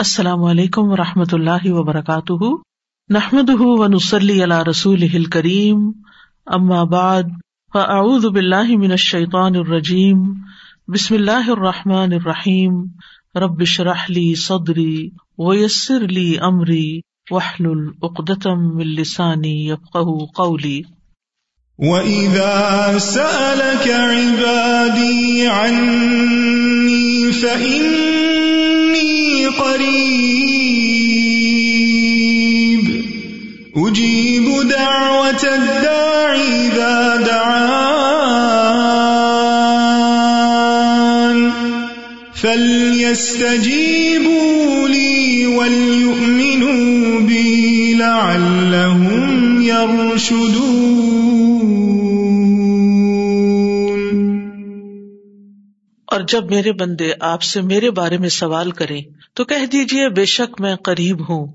السلام علیکم و رحمۃ اللہ وبرکاتہ۔ نحمد و نسلی اللہ رسول کریم بعد، فاعوذ باللہ من الشیطان الرجیم۔ بسم اللہ الرحمٰن الرحیم۔ ربش رحلی صدری ویسر علی عمری وحل العقدم السانی یفقہ قولی۔ وَإِذَا سَأَلَكَ عِبَادِي عَنِّي فَإِنِّي قَرِيبٌ. أُجِيبُ دَعْوَةَ الدَّاعِ إِذَا دَعَانِ. فَلْيَسْتَجِيبُوا لِي وَلْيُؤْمِنُوا بِي لَعَلَّهُمْ يَرْشُدُونَ. اور جب میرے بندے آپ سے میرے بارے میں سوال کریں تو کہہ دیجیے بے شک میں قریب ہوں۔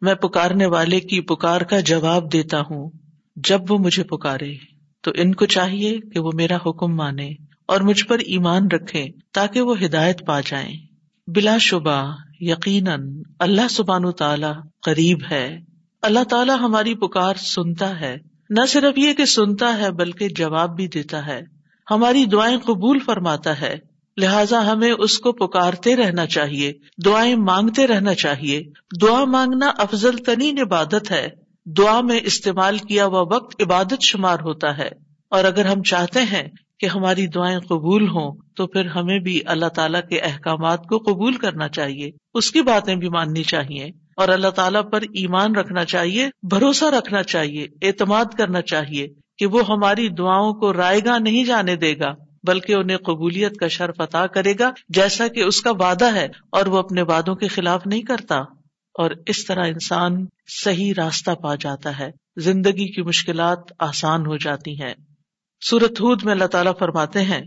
میں پکارنے والے کی پکار کا جواب دیتا ہوں۔ جب وہ مجھے پکارے تو ان کو چاہیے کہ وہ میرا حکم مانے اور مجھ پر ایمان رکھے تاکہ وہ ہدایت پا جائیں۔ بلا شبہ یقیناً اللہ سبحان تعالی قریب ہے۔ اللہ تعالیٰ ہماری پکار سنتا ہے۔ نہ صرف یہ کہ سنتا ہے بلکہ جواب بھی دیتا ہے۔ ہماری دعائیں قبول فرماتا ہے۔ لہذا ہمیں اس کو پکارتے رہنا چاہیے، دعائیں مانگتے رہنا چاہیے۔ دعا مانگنا افضل ترین عبادت ہے۔ دعا میں استعمال کیا ہوا وقت عبادت شمار ہوتا ہے۔ اور اگر ہم چاہتے ہیں کہ ہماری دعائیں قبول ہوں، تو پھر ہمیں بھی اللہ تعالیٰ کے احکامات کو قبول کرنا چاہیے۔ اس کی باتیں بھی ماننی چاہیے۔ اور اللہ تعالیٰ پر ایمان رکھنا چاہیے، بھروسہ رکھنا چاہیے، اعتماد کرنا چاہیے کہ وہ ہماری دعاؤں کو رائے گا نہیں جانے دے گا۔ بلکہ انہیں قبولیت کا شرف عطا کرے گا، جیسا کہ اس کا وعدہ ہے اور وہ اپنے وعدوں کے خلاف نہیں کرتا۔ اور اس طرح انسان صحیح راستہ پا جاتا ہے۔ زندگی کی مشکلات آسان ہو جاتی ہیں۔ سورت ہود میں اللہ تعالیٰ فرماتے ہیں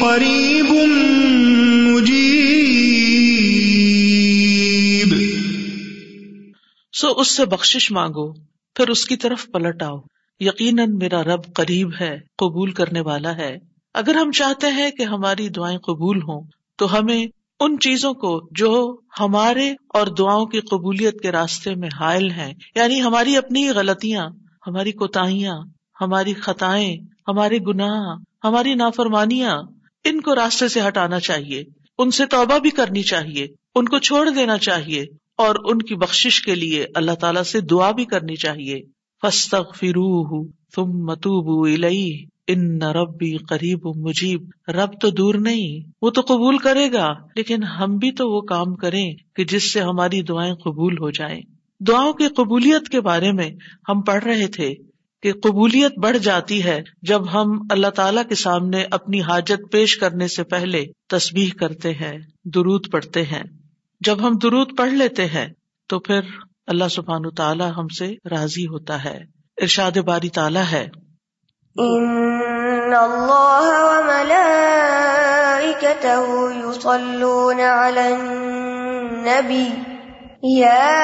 قریب سو اس سے بخش مانگو، پھر اس کی طرف پلٹ آؤ۔ یقیناً میرا رب قریب ہے، قبول کرنے والا ہے۔ اگر ہم چاہتے ہیں کہ ہماری دعائیں قبول ہوں، تو ہمیں ان چیزوں کو جو ہمارے اور دعاؤں کی قبولیت کے راستے میں حائل ہیں یعنی ہماری اپنی غلطیاں، ہماری کوتاہیاں، ہماری خطائیں، ہمارے گناہ، ہماری نافرمانیاں، ان کو راستے سے ہٹانا چاہیے۔ ان سے توبہ بھی کرنی چاہیے۔ ان کو چھوڑ دینا چاہیے۔ اور ان کی بخش کے لیے اللہ تعالیٰ سے دعا بھی کرنی چاہیے۔ فستق فرو تم متوب ان ربی قریب مجیب۔ رب تو دور نہیں، وہ تو قبول کرے گا، لیکن ہم بھی تو وہ کام کریں کہ جس سے ہماری دعائیں قبول ہو جائیں۔ دعاؤں کی قبولیت کے بارے میں ہم پڑھ رہے تھے کہ قبولیت بڑھ جاتی ہے جب ہم اللہ تعالی کے سامنے اپنی حاجت پیش کرنے سے پہلے تسبیح کرتے ہیں، درود پڑھتے ہیں۔ جب ہم درود پڑھ لیتے ہیں، تو پھر اللہ سبحان تعالیٰ ہم سے راضی ہوتا ہے، ارشاد باری تعالیٰ ہے۔ ان اللہ وملائکته يصلون على النبي یا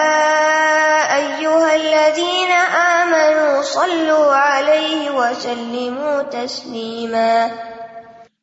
ایها الذين آمنوا صلوا عليه وسلموا تسلیما۔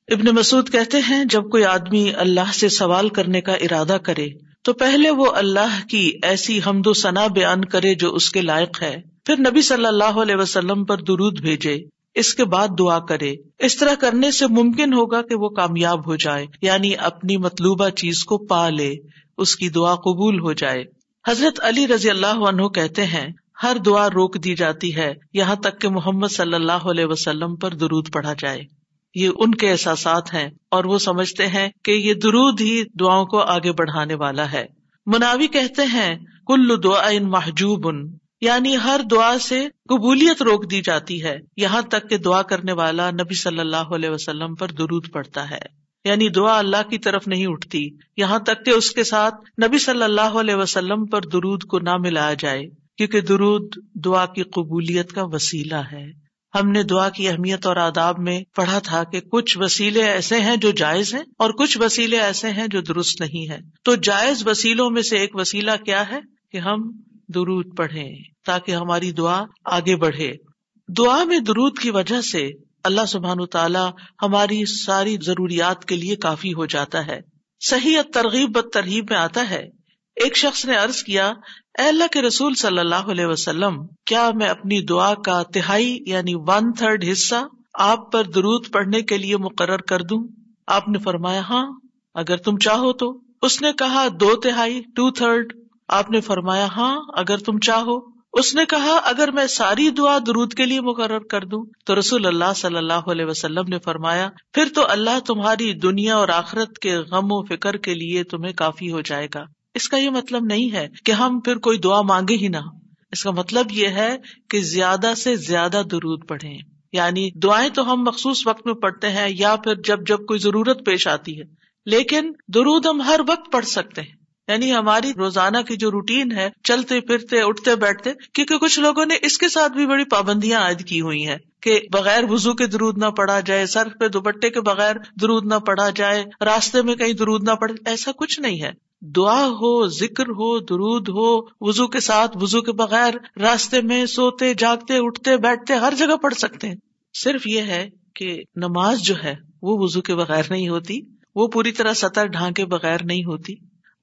ابن مسعود کہتے ہیں، جب کوئی آدمی اللہ سے سوال کرنے کا ارادہ کرے، تو پہلے وہ اللہ کی ایسی حمد و ثنا بیان کرے جو اس کے لائق ہے۔ پھر نبی صلی اللہ علیہ وسلم پر درود بھیجے، اس کے بعد دعا کرے۔ اس طرح کرنے سے ممکن ہوگا کہ وہ کامیاب ہو جائے یعنی اپنی مطلوبہ چیز کو پا لے، اس کی دعا قبول ہو جائے۔ حضرت علی رضی اللہ عنہ کہتے ہیں، ہر دعا روک دی جاتی ہے، یہاں تک کہ محمد صلی اللہ علیہ وسلم پر درود پڑھا جائے۔ یہ ان کے احساسات ہیں اور وہ سمجھتے ہیں کہ یہ درود ہی دعاؤں کو آگے بڑھانے والا ہے۔ مناوی کہتے ہیں، کل دعا ان محجوب ان یعنی ہر دعا سے قبولیت روک دی جاتی ہے۔ یہاں تک کہ دعا کرنے والا نبی صلی اللہ علیہ وسلم پر درود پڑتا ہے۔ یعنی دعا اللہ کی طرف نہیں اٹھتی۔ یہاں تک کہ اس کے ساتھ نبی صلی اللہ علیہ وسلم پر درود کو نہ ملایا جائے، کیونکہ درود دعا کی قبولیت کا وسیلہ ہے۔ ہم نے دعا کی اہمیت اور آداب میں پڑھا تھا کہ کچھ وسیلے ایسے ہیں جو جائز ہیں اور کچھ وسیلے ایسے ہیں جو درست نہیں ہے تو جائز وسیلوں میں سے ایک وسیلہ کیا ہے کہ ہم درود پڑھے تاکہ ہماری دعا آگے بڑھے۔ دعا میں درود کی وجہ سے اللہ سبحان تعالیٰ ہماری ساری ضروریات کے لیے کافی ہو جاتا ہے۔ صحیح ترغیب بد ترغیب میں آتا ہے۔ ایک شخص نے ارض کیا اے اللہ کے رسول صلی اللہ علیہ وسلم، کیا میں اپنی دعا کا تہائی یعنی ون تھرڈ حصہ آپ پر درود پڑھنے کے لیے مقرر کر دوں؟ آپ نے فرمایا ہاں اگر تم چاہو تو۔ اس نے کہا، دو تہائی ٹو تھرڈ آپ نے فرمایا ہاں اگر تم چاہو۔ اس نے کہا، اگر میں ساری دعا درود کے لیے مقرر کر دوں۔ تو رسول اللہ صلی اللہ علیہ وسلم نے فرمایا، پھر تو اللہ تمہاری دنیا اور آخرت کے غم و فکر کے لیے تمہیں کافی ہو جائے گا۔ اس کا یہ مطلب نہیں ہے کہ ہم پھر کوئی دعا مانگے ہی نہ اس کا مطلب یہ ہے کہ زیادہ سے زیادہ درود پڑھے یعنی دعائیں تو ہم مخصوص وقت میں پڑھتے ہیں یا پھر جب جب کوئی ضرورت پیش آتی ہے۔ لیکن درود ہم ہر وقت پڑھ سکتے ہیں۔ یعنی ہماری روزانہ کی جو روٹین ہے، چلتے پھرتے، اٹھتے بیٹھتے، کیونکہ کچھ لوگوں نے اس کے ساتھ بھی بڑی پابندیاں عائد کی ہوئی ہیں کہ بغیر وزو کے درود نہ پڑا جائے، سر پہ دوپٹے کے بغیر درود نہ پڑا جائے، راستے میں کہیں درود نہ پڑے، ایسا کچھ نہیں ہے۔ دعا ہو، ذکر ہو، درود ہو وزو کے ساتھ وزو کے بغیر راستے میں سوتے، جاگتے، اٹھتے، بیٹھتے، ہر جگہ پڑھ سکتے ہیں۔ صرف یہ ہے کہ نماز جو ہے، وہ وزو کے بغیر نہیں ہوتی، وہ پوری طرح سطر ڈھانکے بغیر نہیں ہوتی۔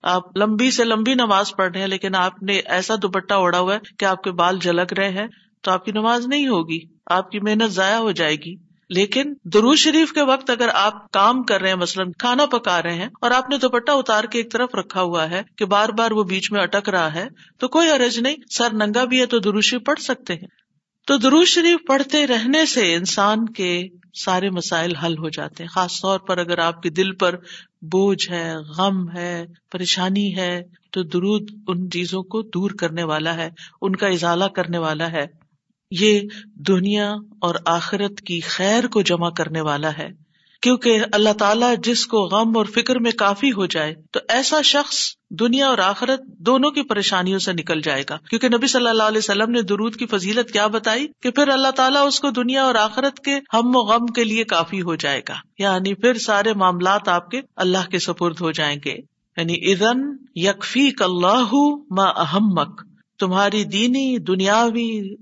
آپ لمبی سے لمبی نماز پڑھ رہے ہیں، لیکن آپ نے ایسا دوپٹہ اوڑا ہوا ہے کہ آپ کے بال جھلک رہے ہیں، تو آپ کی نماز نہیں ہوگی، آپ کی محنت ضائع ہو جائے گی۔ لیکن درو شریف کے وقت اگر آپ کام کر رہے ہیں، مثلاً کھانا پکا رہے ہیں اور آپ نے دوپٹہ اتار کے ایک طرف رکھا ہوا ہے کہ بار بار وہ بیچ میں اٹک رہا ہے، تو کوئی عرض نہیں، سر ننگا بھی ہے تو دروشی پڑھ سکتے ہیں۔ تو درو شریف پڑھتے رہنے سے انسان کے سارے مسائل حل ہو جاتے ہیں، خاص طور پر اگر آپ کے دل پر بوجھ ہے، غم ہے، پریشانی ہے، تو درود ان چیزوں کو دور کرنے والا ہے، ان کا اضالہ کرنے والا ہے۔ یہ دنیا اور آخرت کی خیر کو جمع کرنے والا ہے۔ کیونکہ اللہ تعالیٰ جس کو غم اور فکر میں کافی ہو جائے، تو ایسا شخص دنیا اور آخرت دونوں کی پریشانیوں سے نکل جائے گا۔ کیونکہ نبی صلی اللہ علیہ وسلم نے درود کی فضیلت کیا بتائی کہ پھر اللہ تعالیٰ اس کو دنیا اور آخرت کے ہم و غم کے لیے کافی ہو جائے گا۔ یعنی پھر سارے معاملات آپ کے اللہ کے سپرد ہو جائیں گے۔ یعنی ادن یکفی اللہ ما احمک تمہاری دینی، دنیاوی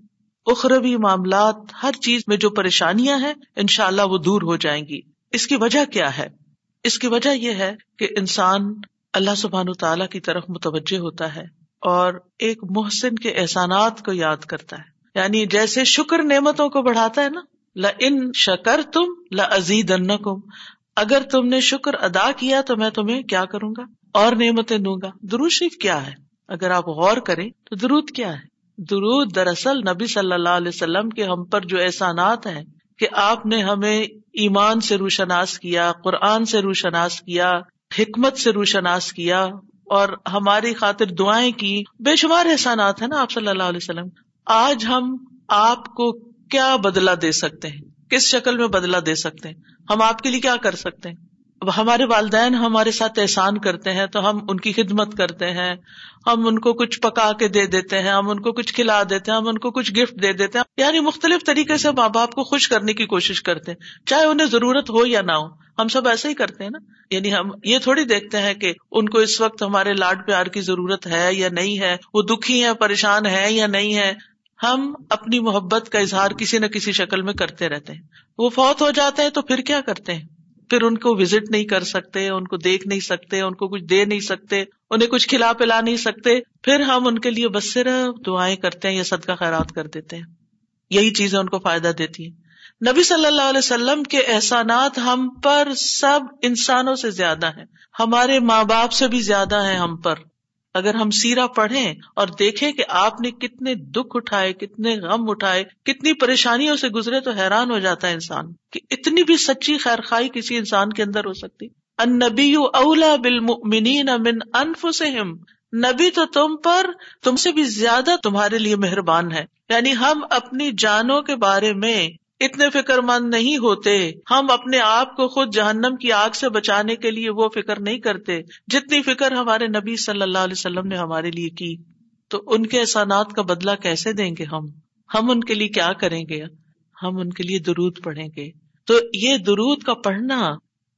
اخروی معاملات، ہر چیز میں جو پریشانیاں ہیں ان شاء اللہ وہ دور ہو جائیں گی۔ اس کی وجہ کیا ہے؟ اس کی وجہ یہ ہے کہ انسان اللہ سبحان تعالی کی طرف متوجہ ہوتا ہے اور ایک محسن کے احسانات کو یاد کرتا ہے۔ یعنی جیسے شکر نعمتوں کو بڑھاتا ہے نا ل ان شکر تم لزید اگر تم نے شکر ادا کیا تو میں تمہیں کیا کروں گا؟ اور نعمتیں دوں گا۔ درود شریف کیا ہے؟ اگر آپ غور کریں تو درود کیا ہے؟ درود دراصل نبی صلی اللہ علیہ وسلم کے ہم پر جو احسانات ہیں کہ آپ نے ہمیں ایمان سے روشناس کیا، قرآن سے روشناس کیا، حکمت سے روشناس کیا اور ہماری خاطر دعائیں کی، بے شمار احسانات ہیں نا آپ صلی اللہ علیہ وسلم۔ آج ہم آپ کو کیا بدلا دے سکتے ہیں؟ کس شکل میں بدلا دے سکتے ہیں؟ ہم آپ کے لیے کیا کر سکتے ہیں؟ ہمارے والدین ہمارے ساتھ احسان کرتے ہیں تو ہم ان کی خدمت کرتے ہیں۔ ہم ان کو کچھ پکا کے دے دیتے ہیں، ہم ان کو کچھ کھلا دیتے ہیں، ہم ان کو کچھ گفٹ دے دیتے ہیں۔ یعنی مختلف طریقے سے ماں باپ کو خوش کرنے کی کوشش کرتے ہیں، چاہے انہیں ضرورت ہو یا نہ ہو۔ ہم سب ایسے ہی کرتے ہیں نا۔ یعنی ہم یہ تھوڑی دیکھتے ہیں کہ ان کو اس وقت ہمارے لاڈ پیار کی ضرورت ہے یا نہیں ہے، وہ دکھی ہے پریشان ہے یا نہیں ہے ہم اپنی محبت کا اظہار کسی نہ کسی شکل میں کرتے رہتے ہیں۔ وہ فوت ہو جاتے ہیں تو پھر کیا کرتے ہیں؟ پھر ان کو وزٹ نہیں کر سکتے، ان کو دیکھ نہیں سکتے، ان کو کچھ دے نہیں سکتے، انہیں کچھ کھلا پلا نہیں سکتے۔ پھر ہم ان کے لیے بس صرف دعائیں کرتے ہیں یا صدقہ خیرات کر دیتے ہیں۔ یہی چیزیں ان کو فائدہ دیتی ہیں۔ نبی صلی اللہ علیہ وسلم کے احسانات ہم پر سب انسانوں سے زیادہ ہیں۔ ہمارے ماں باپ سے بھی زیادہ ہیں ہم پر۔ اگر ہم سیرا پڑھیں اور دیکھیں کہ آپ نے کتنے دکھ اٹھائے، کتنے غم اٹھائے، کتنی پریشانیوں سے گزرے تو حیران ہو جاتا ہے انسان کہ اتنی بھی سچی خیر خائی کسی انسان کے اندر ہو سکتی۔ ان نبی اولا بالمؤمنین من انفسہم۔ نبی تو تم پر، تم سے بھی زیادہ تمہارے لیے مہربان ہے۔ یعنی ہم اپنی جانوں کے بارے میں اتنے فکر مند نہیں ہوتے، ہم اپنے آپ کو خود جہنم کی آگ سے بچانے کے لیے وہ فکر نہیں کرتے، جتنی فکر ہمارے نبی صلی اللہ علیہ وسلم نے ہمارے لیے کی۔ تو ان کے احسانات کا بدلا کیسے دیں گے ہم؟ ہم ان کے لیے کیا کریں گے؟ ہم ان کے لیے درود پڑھیں گے۔ تو یہ درود کا پڑھنا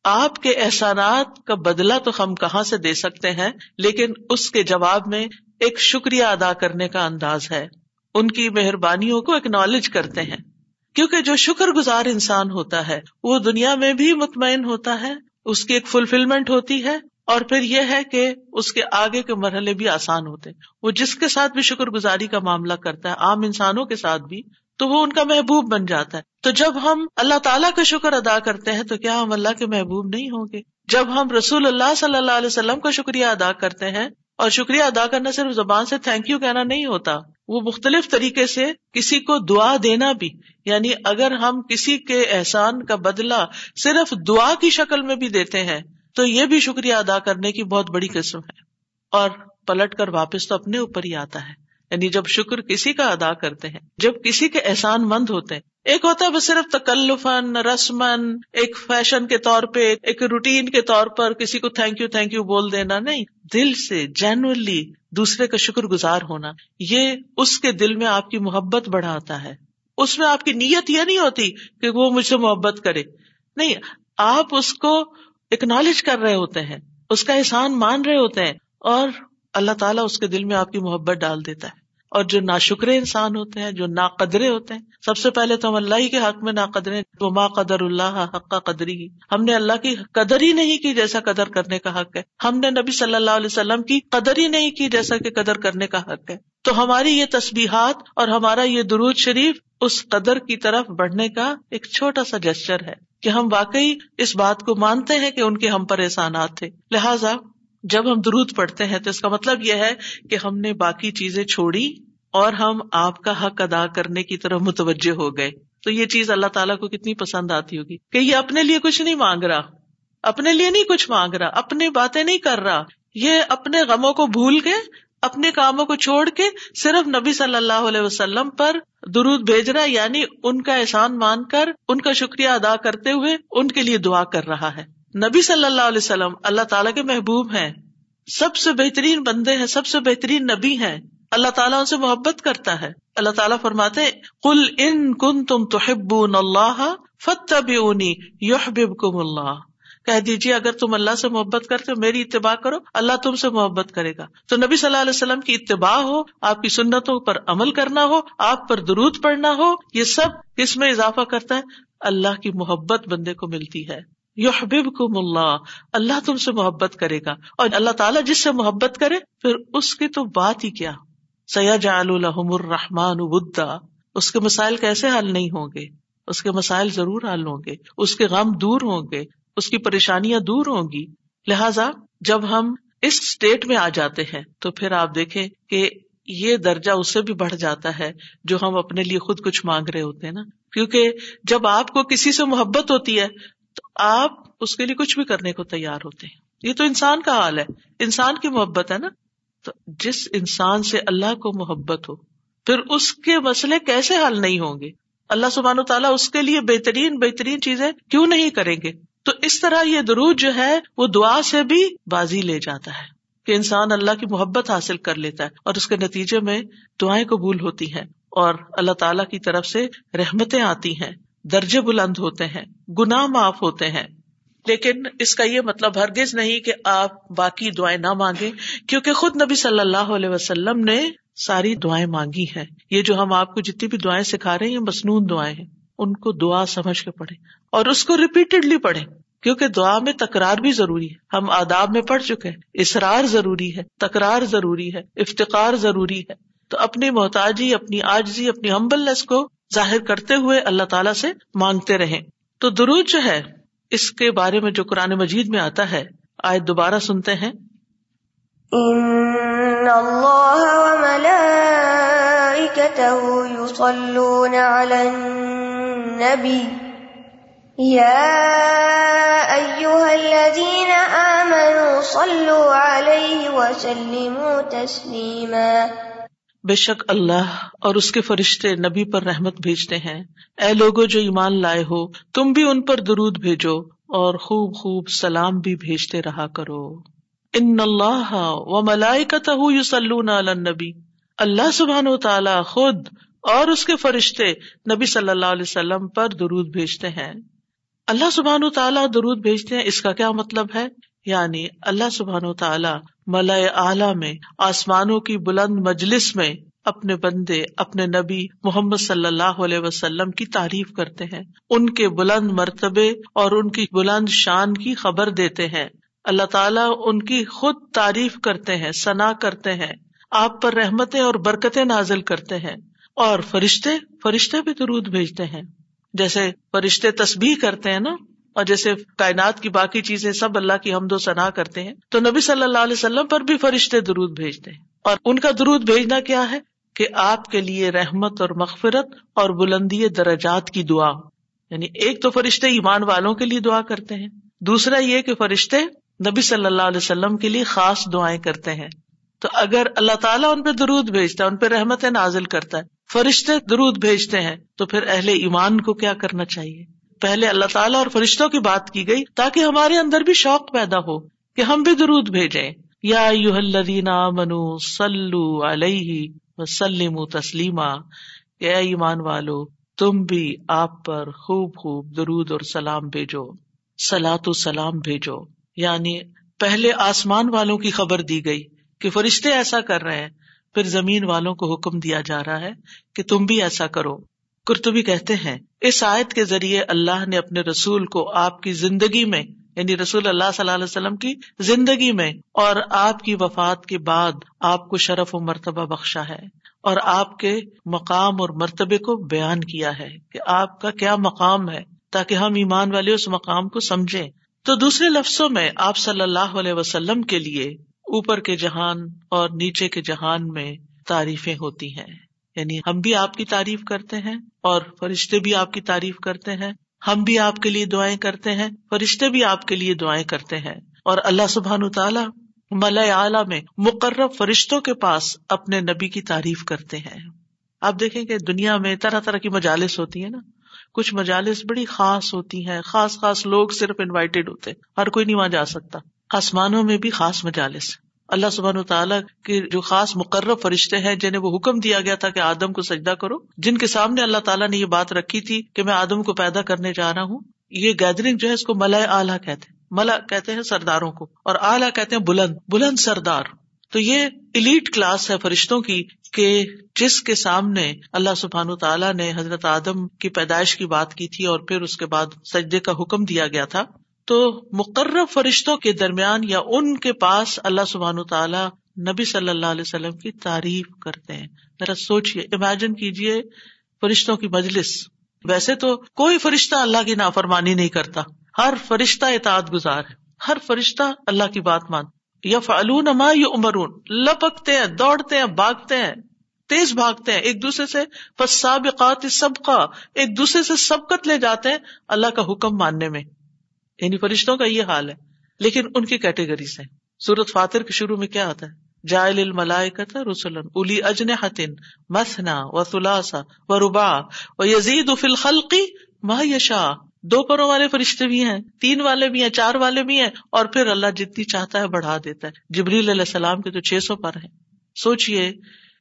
آپ کے احسانات کا بدلا تو ہم کہاں سے دے سکتے ہیں، لیکن اس کے جواب میں ایک شکریہ ادا کرنے کا انداز ہے۔ ان کی مہربانیوں کو اکنالج کرتے ہیں۔ کیونکہ جو شکر گزار انسان ہوتا ہے، وہ دنیا میں بھی مطمئن ہوتا ہے، اس کی ایک فلفلمنٹ ہوتی ہے، اور پھر یہ ہے کہ اس کے آگے کے مرحلے بھی آسان ہوتے وہ جس کے ساتھ بھی شکر گزاری کا معاملہ کرتا ہے، عام انسانوں کے ساتھ بھی، تو وہ ان کا محبوب بن جاتا ہے۔ تو جب ہم اللہ تعالیٰ کا شکر ادا کرتے ہیں، تو کیا ہم اللہ کے محبوب نہیں ہوں گے؟ جب ہم رسول اللہ صلی اللہ علیہ وسلم کا شکریہ ادا کرتے ہیں، اور شکریہ ادا کرنا صرف زبان سے تھینک یو کہنا نہیں ہوتا وہ مختلف طریقے سے کسی کو دعا دینا بھی یعنی اگر ہم کسی کے احسان کا بدلا صرف دعا کی شکل میں بھی دیتے ہیں، تو یہ بھی شکریہ ادا کرنے کی بہت بڑی قسم ہے۔ اور پلٹ کر واپس تو اپنے اوپر ہی آتا ہے۔ یعنی جب شکر کسی کا ادا کرتے ہیں، جب کسی کے احسان مند ہوتے ہیں۔ ایک ہوتا ہے بس صرف تکلفن رسمن ایک فیشن کے طور پہ، ایک روٹین کے طور پر کسی کو تھینک یو تھینک یو بول دینا، نہیں۔ دل سے جینولی دوسرے کا شکر گزار ہونا، یہ اس کے دل میں آپ کی محبت بڑھاتا ہے۔ اس میں آپ کی نیت یہ نہیں ہوتی کہ وہ مجھ سے محبت کرے۔ نہیں، آپ اس کو اکنالج کر رہے ہوتے ہیں، اس کا احسان مان رہے ہوتے ہیں اور اللہ تعالیٰ اس کے دل میں آپ کی محبت ڈال دیتا ہے۔ اور جو نا شکرے انسان ہوتے ہیں، جو نا قدرے ہوتے ہیں، سب سے پہلے تو ہم اللہ ہی کے حق میں نا قدرے ماں قدر اللہ حق کا قدری ہی۔ ہم نے اللہ کی قدر ہی نہیں کی جیسا قدر کرنے کا حق ہے۔ ہم نے نبی صلی اللہ علیہ وسلم کی قدر ہی نہیں کی جیسا کہ قدر کرنے کا حق ہے۔ تو ہماری یہ تصبیحات اور ہمارا یہ درود شریف اس قدر کی طرف بڑھنے کا ایک چھوٹا سا جسچر ہے کہ ہم واقعی اس بات کو مانتے ہیں کہ ان کے ہم پر احسانات تھے۔ لہٰذا جب ہم درود پڑھتے ہیں تو اس کا مطلب یہ ہے کہ ہم نے باقی چیزیں چھوڑی اور ہم آپ کا حق ادا کرنے کی طرف متوجہ ہو گئے۔ تو یہ چیز اللہ تعالیٰ کو کتنی پسند آتی ہوگی کہ یہ اپنے لیے کچھ نہیں مانگ رہا، اپنے لیے نہیں کچھ مانگ رہا، اپنی باتیں نہیں کر رہا۔ یہ اپنے غموں کو بھول کے، اپنے کاموں کو چھوڑ کے صرف نبی صلی اللہ علیہ وسلم پر درود بھیج رہا یعنی ان کا احسان مان کر، ان کا شکریہ ادا کرتے ہوئے ان کے لیے دعا کر رہا ہے۔ نبی صلی اللہ علیہ وسلم اللہ تعالیٰ کے محبوب ہیں۔ سب سے بہترین بندے ہیں، سب سے بہترین نبی ہیں۔ اللہ تعالیٰ ان سے محبت کرتا ہے۔ اللہ تعالیٰ فرماتے کل ان کن تم تو اللہ فتح یحبب اللہ۔ کہہ دیجیے اگر تم اللہ سے محبت کرتے ہو، میری اتباع کرو، اللہ تم سے محبت کرے گا۔ تو نبی صلی اللہ علیہ وسلم کی اتباع ہو، آپ کی سنتوں پر عمل کرنا ہو، آپ پر درود پڑنا ہو، یہ سب کس میں اضافہ کرتا ہے۔ اللہ کی محبت بندے کو ملتی ہے۔ یو حبیب کم اللہ اللہ تم سے محبت کرے گا۔ اور اللہ تعالیٰ جس سے محبت کرے، پھر اس کی تو بات ہی کیا؟ سیاج الحم الرحمان ودا۔ اس کے مسائل کیسے حل نہیں ہوں گے؟ اس کے مسائل ضرور حل ہوں گے۔ اس کے غم دور ہوں گے۔ اس کی پریشانیاں دور ہوں گی۔ لہذا جب ہم اس اسٹیٹ میں آ جاتے ہیں، تو پھر آپ دیکھیں کہ یہ درجہ اس سے بھی بڑھ جاتا ہے جو ہم اپنے لیے خود کچھ مانگ رہے ہوتے ہیں نا۔ کیونکہ جب آپ کو کسی سے محبت ہوتی ہے تو آپ اس کے لیے کچھ بھی کرنے کو تیار ہوتے ہیں۔ یہ تو انسان کا حال ہے۔ انسان کی محبت ہے نا۔ تو جس انسان سے اللہ کو محبت ہو، پھر اس کے مسئلے کیسے حل نہیں ہوں گے؟ اللہ سبحان و تعالیٰ اس کے لیے بہترین بہترین چیزیں کیوں نہیں کریں گے؟ تو اس طرح یہ درود جو ہے، وہ دعا سے بھی بازی لے جاتا ہے کہ انسان اللہ کی محبت حاصل کر لیتا ہے اور اس کے نتیجے میں دعائیں قبول ہوتی ہیں اور اللہ تعالیٰ کی طرف سے رحمتیں آتی ہیں۔ درجے بلند ہوتے ہیں، گناہ معاف ہوتے ہیں۔ لیکن اس کا یہ مطلب ہرگز نہیں کہ آپ باقی دعائیں نہ مانگے کیونکہ خود نبی صلی اللہ علیہ وسلم نے ساری دعائیں مانگی ہیں۔ یہ جو ہم آپ کو جتنی بھی دعائیں سکھا رہے ہیں، یہ مصنون دعائیں ہیں۔ ان کو دعا سمجھ کے پڑھے اور اس کو ریپیٹڈلی پڑھے کیونکہ دعا میں تکرار بھی ضروری ہے۔ ہم آداب میں پڑھ چکے ہیں۔ اسرار ضروری ہے، تکرار ضروری ہے، افتقار ضروری ہے۔ تو اپنی محتاجی، اپنی آجزی اپنی ہمبلنس کو ظاہر کرتے ہوئے اللہ تعالیٰ سے مانگتے رہے تو درود جو ہے، اس کے بارے میں جو قرآن مجید میں آتا ہے آئے دوبارہ سنتے ہیں۔ تسلیما۔ بے شک اللہ اور اس کے فرشتے نبی پر رحمت بھیجتے ہیں۔ اے لوگو جو ایمان لائے ہو، تم بھی ان پر درود بھیجو اور خوب خوب سلام بھی بھیجتے رہا کرو۔ ان اللہ و ملائی کا النبی۔ اللہ سبحان و تعالی خود اور اس کے فرشتے نبی صلی اللہ علیہ وسلم پر درود بھیجتے ہیں۔ اللہ سبحان و تعالیٰ درود بھیجتے ہیں، اس کا کیا مطلب ہے؟ یعنی اللہ سبحان و تعالی ملا اعلی میں، آسمانوں کی بلند مجلس میں اپنے بندے، اپنے نبی محمد صلی اللہ علیہ وسلم کی تعریف کرتے ہیں۔ ان کے بلند مرتبے اور ان کی بلند شان کی خبر دیتے ہیں۔ اللہ تعالیٰ ان کی خود تعریف کرتے ہیں، ثنا کرتے ہیں۔ آپ پر رحمتیں اور برکتیں نازل کرتے ہیں۔ اور فرشتے فرشتے بھی درود بھیجتے ہیں۔ جیسے فرشتے تسبیح کرتے ہیں نا اور جیسے کائنات کی باقی چیزیں سب اللہ کی حمد و ثنا کرتے ہیں، تو نبی صلی اللہ علیہ وسلم پر بھی فرشتے درود بھیجتے ہیں۔ اور ان کا درود بھیجنا کیا ہے؟ کہ آپ کے لیے رحمت اور مغفرت اور بلندی درجات کی دعا یعنی ایک تو فرشتے ایمان والوں کے لیے دعا کرتے ہیں، دوسرا یہ کہ فرشتے نبی صلی اللہ علیہ وسلم کے لیے خاص دعائیں کرتے ہیں۔ تو اگر اللہ تعالیٰ ان پہ درود بھیجتا ہے، ان پہ رحمت نازل کرتا ہے، فرشتے درود بھیجتے ہیں، تو پھر اہل ایمان کو کیا کرنا چاہیے؟ پہلے اللہ تعالیٰ اور فرشتوں کی بات کی گئی تاکہ ہمارے اندر بھی شوق پیدا ہو کہ ہم بھی درود بھیجیں۔ یا منو سلو علیہ وسلم تسلیما۔ اے ایمان والو، تم بھی آپ پر خوب خوب درود اور سلام بھیجو۔ سلاۃ سلام بھیجو۔ یعنی پہلے آسمان والوں کی خبر دی گئی کہ فرشتے ایسا کر رہے ہیں، پھر زمین والوں کو حکم دیا جا رہا ہے کہ تم بھی ایسا کرو۔ کرتبی کہتے ہیں، اس آیت کے ذریعے اللہ نے اپنے رسول کو آپ کی زندگی میں یعنی رسول اللہ صلی اللہ علیہ وسلم کی زندگی میں اور آپ کی وفات کے بعد آپ کو شرف و مرتبہ بخشا ہے اور آپ کے مقام اور مرتبے کو بیان کیا ہے کہ آپ کا کیا مقام ہے تاکہ ہم ایمان والے اس مقام کو سمجھیں۔ تو دوسرے لفظوں میں آپ صلی اللہ علیہ وسلم کے لیے اوپر کے جہان اور نیچے کے جہان میں تعریفیں ہوتی ہیں۔ یعنی ہم بھی آپ کی تعریف کرتے ہیں اور فرشتے بھی آپ کی تعریف کرتے ہیں۔ ہم بھی آپ کے لیے دعائیں کرتے ہیں، فرشتے بھی آپ کے لیے دعائیں کرتے ہیں۔ اور اللہ سبحان تعالیٰ ملا اعلیٰ میں مقرر فرشتوں کے پاس اپنے نبی کی تعریف کرتے ہیں۔ آپ دیکھیں کہ دنیا میں طرح طرح کی مجالس ہوتی ہے نا۔ کچھ مجالس بڑی خاص ہوتی ہیں، خاص خاص لوگ صرف انوائٹیڈ ہوتے ہر کوئی نہیں وہاں جا سکتا۔ آسمانوں میں بھی خاص مجالس اللہ سبحان تعالیٰ کے جو خاص مقرر فرشتے ہیں جنہیں وہ حکم دیا گیا تھا کہ آدم کو سجدہ کرو، جن کے سامنے اللہ تعالیٰ نے یہ بات رکھی تھی کہ میں آدم کو پیدا کرنے جا رہا ہوں، یہ گیدرنگ جو ہے اس کو ملا اعلیٰ کہتے ہیں۔ ملا کہتے ہیں سرداروں کو اور اعلیٰ کہتے ہیں بلند بلند سردار۔ تو یہ الیٹ کلاس ہے فرشتوں کی کہ جس کے سامنے اللہ سبحان تعالیٰ نے حضرت آدم کی پیدائش کی بات کی تھی اور پھر اس کے بعد سجدے کا حکم دیا گیا تھا۔ تو مقرر فرشتوں کے درمیان یا ان کے پاس اللہ سبحان تعالیٰ نبی صلی اللہ علیہ وسلم کی تعریف کرتے ہیں۔ ذرا سوچیے امیجن کیجیے فرشتوں کی مجلس۔ ویسے تو کوئی فرشتہ اللہ کی نافرمانی نہیں کرتا۔ ہر فرشتہ اطاعت گزار ہے۔ ہر فرشتہ اللہ کی بات مان یا فعلون ما یا امرون لپکتے ہیں، دوڑتے ہیں، بھاگتے ہیں۔ تیز بھاگتے ہیں۔ ایک دوسرے سے سابقات سبقہ۔ ایک دوسرے سے سبقت لے جاتے ہیں اللہ کا حکم ماننے میں۔ یعنی فرشتوں کا یہ حال ہے۔ لیکن ان کی کیٹیگریز ہیں۔ سورت فاتر کے شروع میں کیا آتا ہے؟ جائل الملائکت رسولن الی اجنحتن مثنا و ثلاثا و ربا و یزید فی الخلقی ما یشا دو پروں والے فرشتے بھی ہیں، تین والے بھی ہیں، چار والے بھی ہیں، اور پھر اللہ جتنی چاہتا ہے بڑھا دیتا ہے۔ جبریل علیہ السلام کے تو چھ سو پر ہیں۔ سوچئے،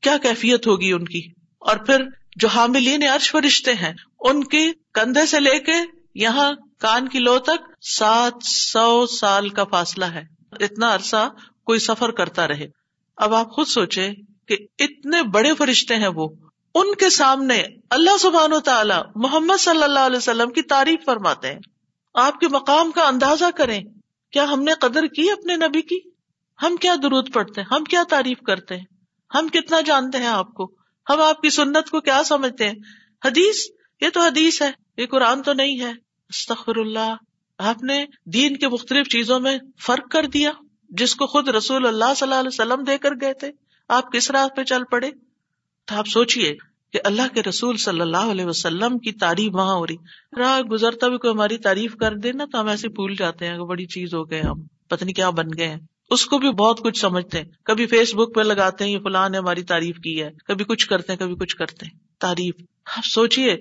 کیا کیفیت ہوگی ان کی؟ اور پھر جو حاملین عرش فرشتے ہیں، ان کے کندھے سے لے کے یہاں کان کی لو تک سات سو سال کا فاصلہ ہے۔ اتنا عرصہ کوئی سفر کرتا رہے۔ اب آپ خود سوچے کہ اتنے بڑے فرشتے ہیں وہ۔ ان کے سامنے اللہ سبحان و تعالی محمد صلی اللہ علیہ وسلم کی تعریف فرماتے ہیں۔ آپ کے مقام کا اندازہ کریں۔ کیا ہم نے قدر کی اپنے نبی کی؟ ہم کیا درود پڑھتے ہیں؟ ہم کیا تعریف کرتے ہیں؟ ہم کتنا جانتے ہیں آپ کو؟ ہم آپ کی سنت کو کیا سمجھتے ہیں؟ حدیث؟ یہ تو حدیث ہے۔ یہ قرآن تو نہیں ہے۔ استخر اللہ، آپ نے دین کے مختلف چیزوں میں فرق کر دیا، جس کو خود رسول اللہ صلی اللہ علیہ وسلم دے کر گئے تھے۔ آپ کس راہ پہ چل پڑے؟ تو آپ سوچیے کہ اللہ کے رسول صلی اللہ علیہ وسلم کی تعریف وہاں ہو رہی۔ راہ گزرتا بھی کوئی ہماری تعریف کر دے نا، تو ہم ایسے بھول جاتے ہیں کہ بڑی چیز ہو گئے ہم پتنی کیا بن گئے ہیں۔ اس کو بھی بہت کچھ سمجھتے ہیں۔ کبھی فیس بک پہ لگاتے ہیں، یہ فلاں نے ہماری تعریف کی ہے، کبھی کچھ کرتے ہیں، کبھی کچھ کرتے ہیں۔ تعریف۔ آپ سوچیے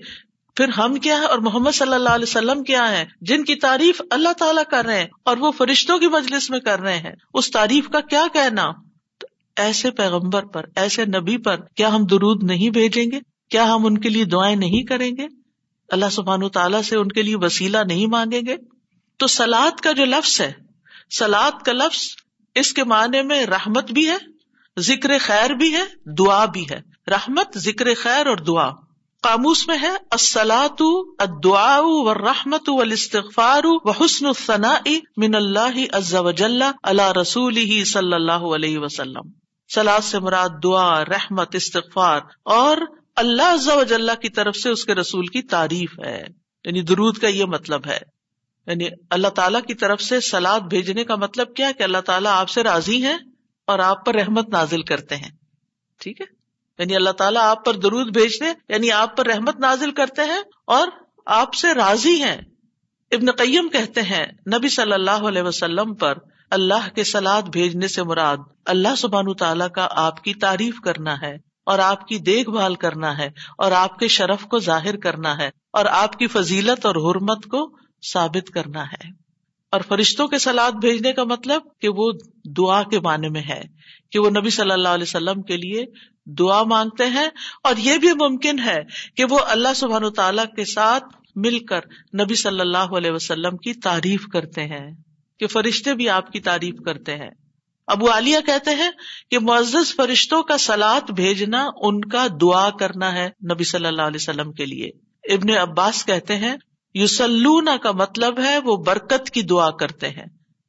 پھر ہم کیا ہے اور محمد صلی اللہ علیہ وسلم کیا ہے جن کی تعریف اللہ تعالیٰ کر رہے ہیں اور وہ فرشتوں کی مجلس میں کر رہے ہیں۔ اس تعریف کا کیا کہنا؟ ایسے پیغمبر پر، ایسے نبی پر کیا ہم درود نہیں بھیجیں گے؟ کیا ہم ان کے لیے دعائیں نہیں کریں گے؟ اللہ سبحان تعالیٰ سے ان کے لیے وسیلہ نہیں مانگیں گے؟ تو سلاد کا جو لفظ ہے سلاد کا لفظ اس کے معنی میں رحمت بھی ہے، ذکر خیر بھی ہے، دعا بھی ہے۔ رحمت، ذکر خیر اور دعا۔ قاموس میں ہے السلاۃ الدعاء والرحمت والاستغفار، وحسن الثناء من اللہ عز وجل علی رسوله صلی اللہ علیہ وسلم۔ سلاد سے مراد دعا، رحمت، استغفار اور اللہ عز وجل کی طرف سے اس کے رسول کی تعریف ہے۔ یعنی درود کا یہ مطلب ہے۔ یعنی اللہ تعالیٰ کی طرف سے سلاد بھیجنے کا مطلب کیا کہ اللہ تعالیٰ آپ سے راضی ہے اور آپ پر رحمت نازل کرتے ہیں۔ ٹھیک ہے؟ یعنی اللہ تعالیٰ آپ پر درود بھیجتے یعنی آپ پر رحمت نازل کرتے ہیں اور آپ سے راضی ہیں۔ ابن قیم کہتے ہیں، نبی صلی اللہ علیہ وسلم پر اللہ کے سلاد بھیجنے سے مراد اللہ سبحان تعالیٰ کا آپ کی تعریف کرنا ہے اور آپ کی دیکھ بھال کرنا ہے اور آپ کے شرف کو ظاہر کرنا ہے اور آپ کی فضیلت اور حرمت کو ثابت کرنا ہے۔ اور فرشتوں کے سلاد بھیجنے کا مطلب کہ وہ دعا کے معنی میں ہے کہ وہ نبی صلی اللہ علیہ وسلم کے لیے دعا مانگتے ہیں اور یہ بھی ممکن ہے کہ وہ اللہ سبحان تعالی کے ساتھ مل کر نبی صلی اللہ علیہ وسلم کی تعریف کرتے ہیں، کہ فرشتے بھی آپ کی تعریف کرتے ہیں۔ ابو عالیہ کہتے ہیں کہ معزز فرشتوں کا سلاد بھیجنا، ان کا دعا کرنا ہے نبی صلی اللہ علیہ وسلم کے لیے۔ ابن عباس کہتے ہیں یوسلونا کا مطلب ہے وہ برکت کی دعا کرتے ہیں۔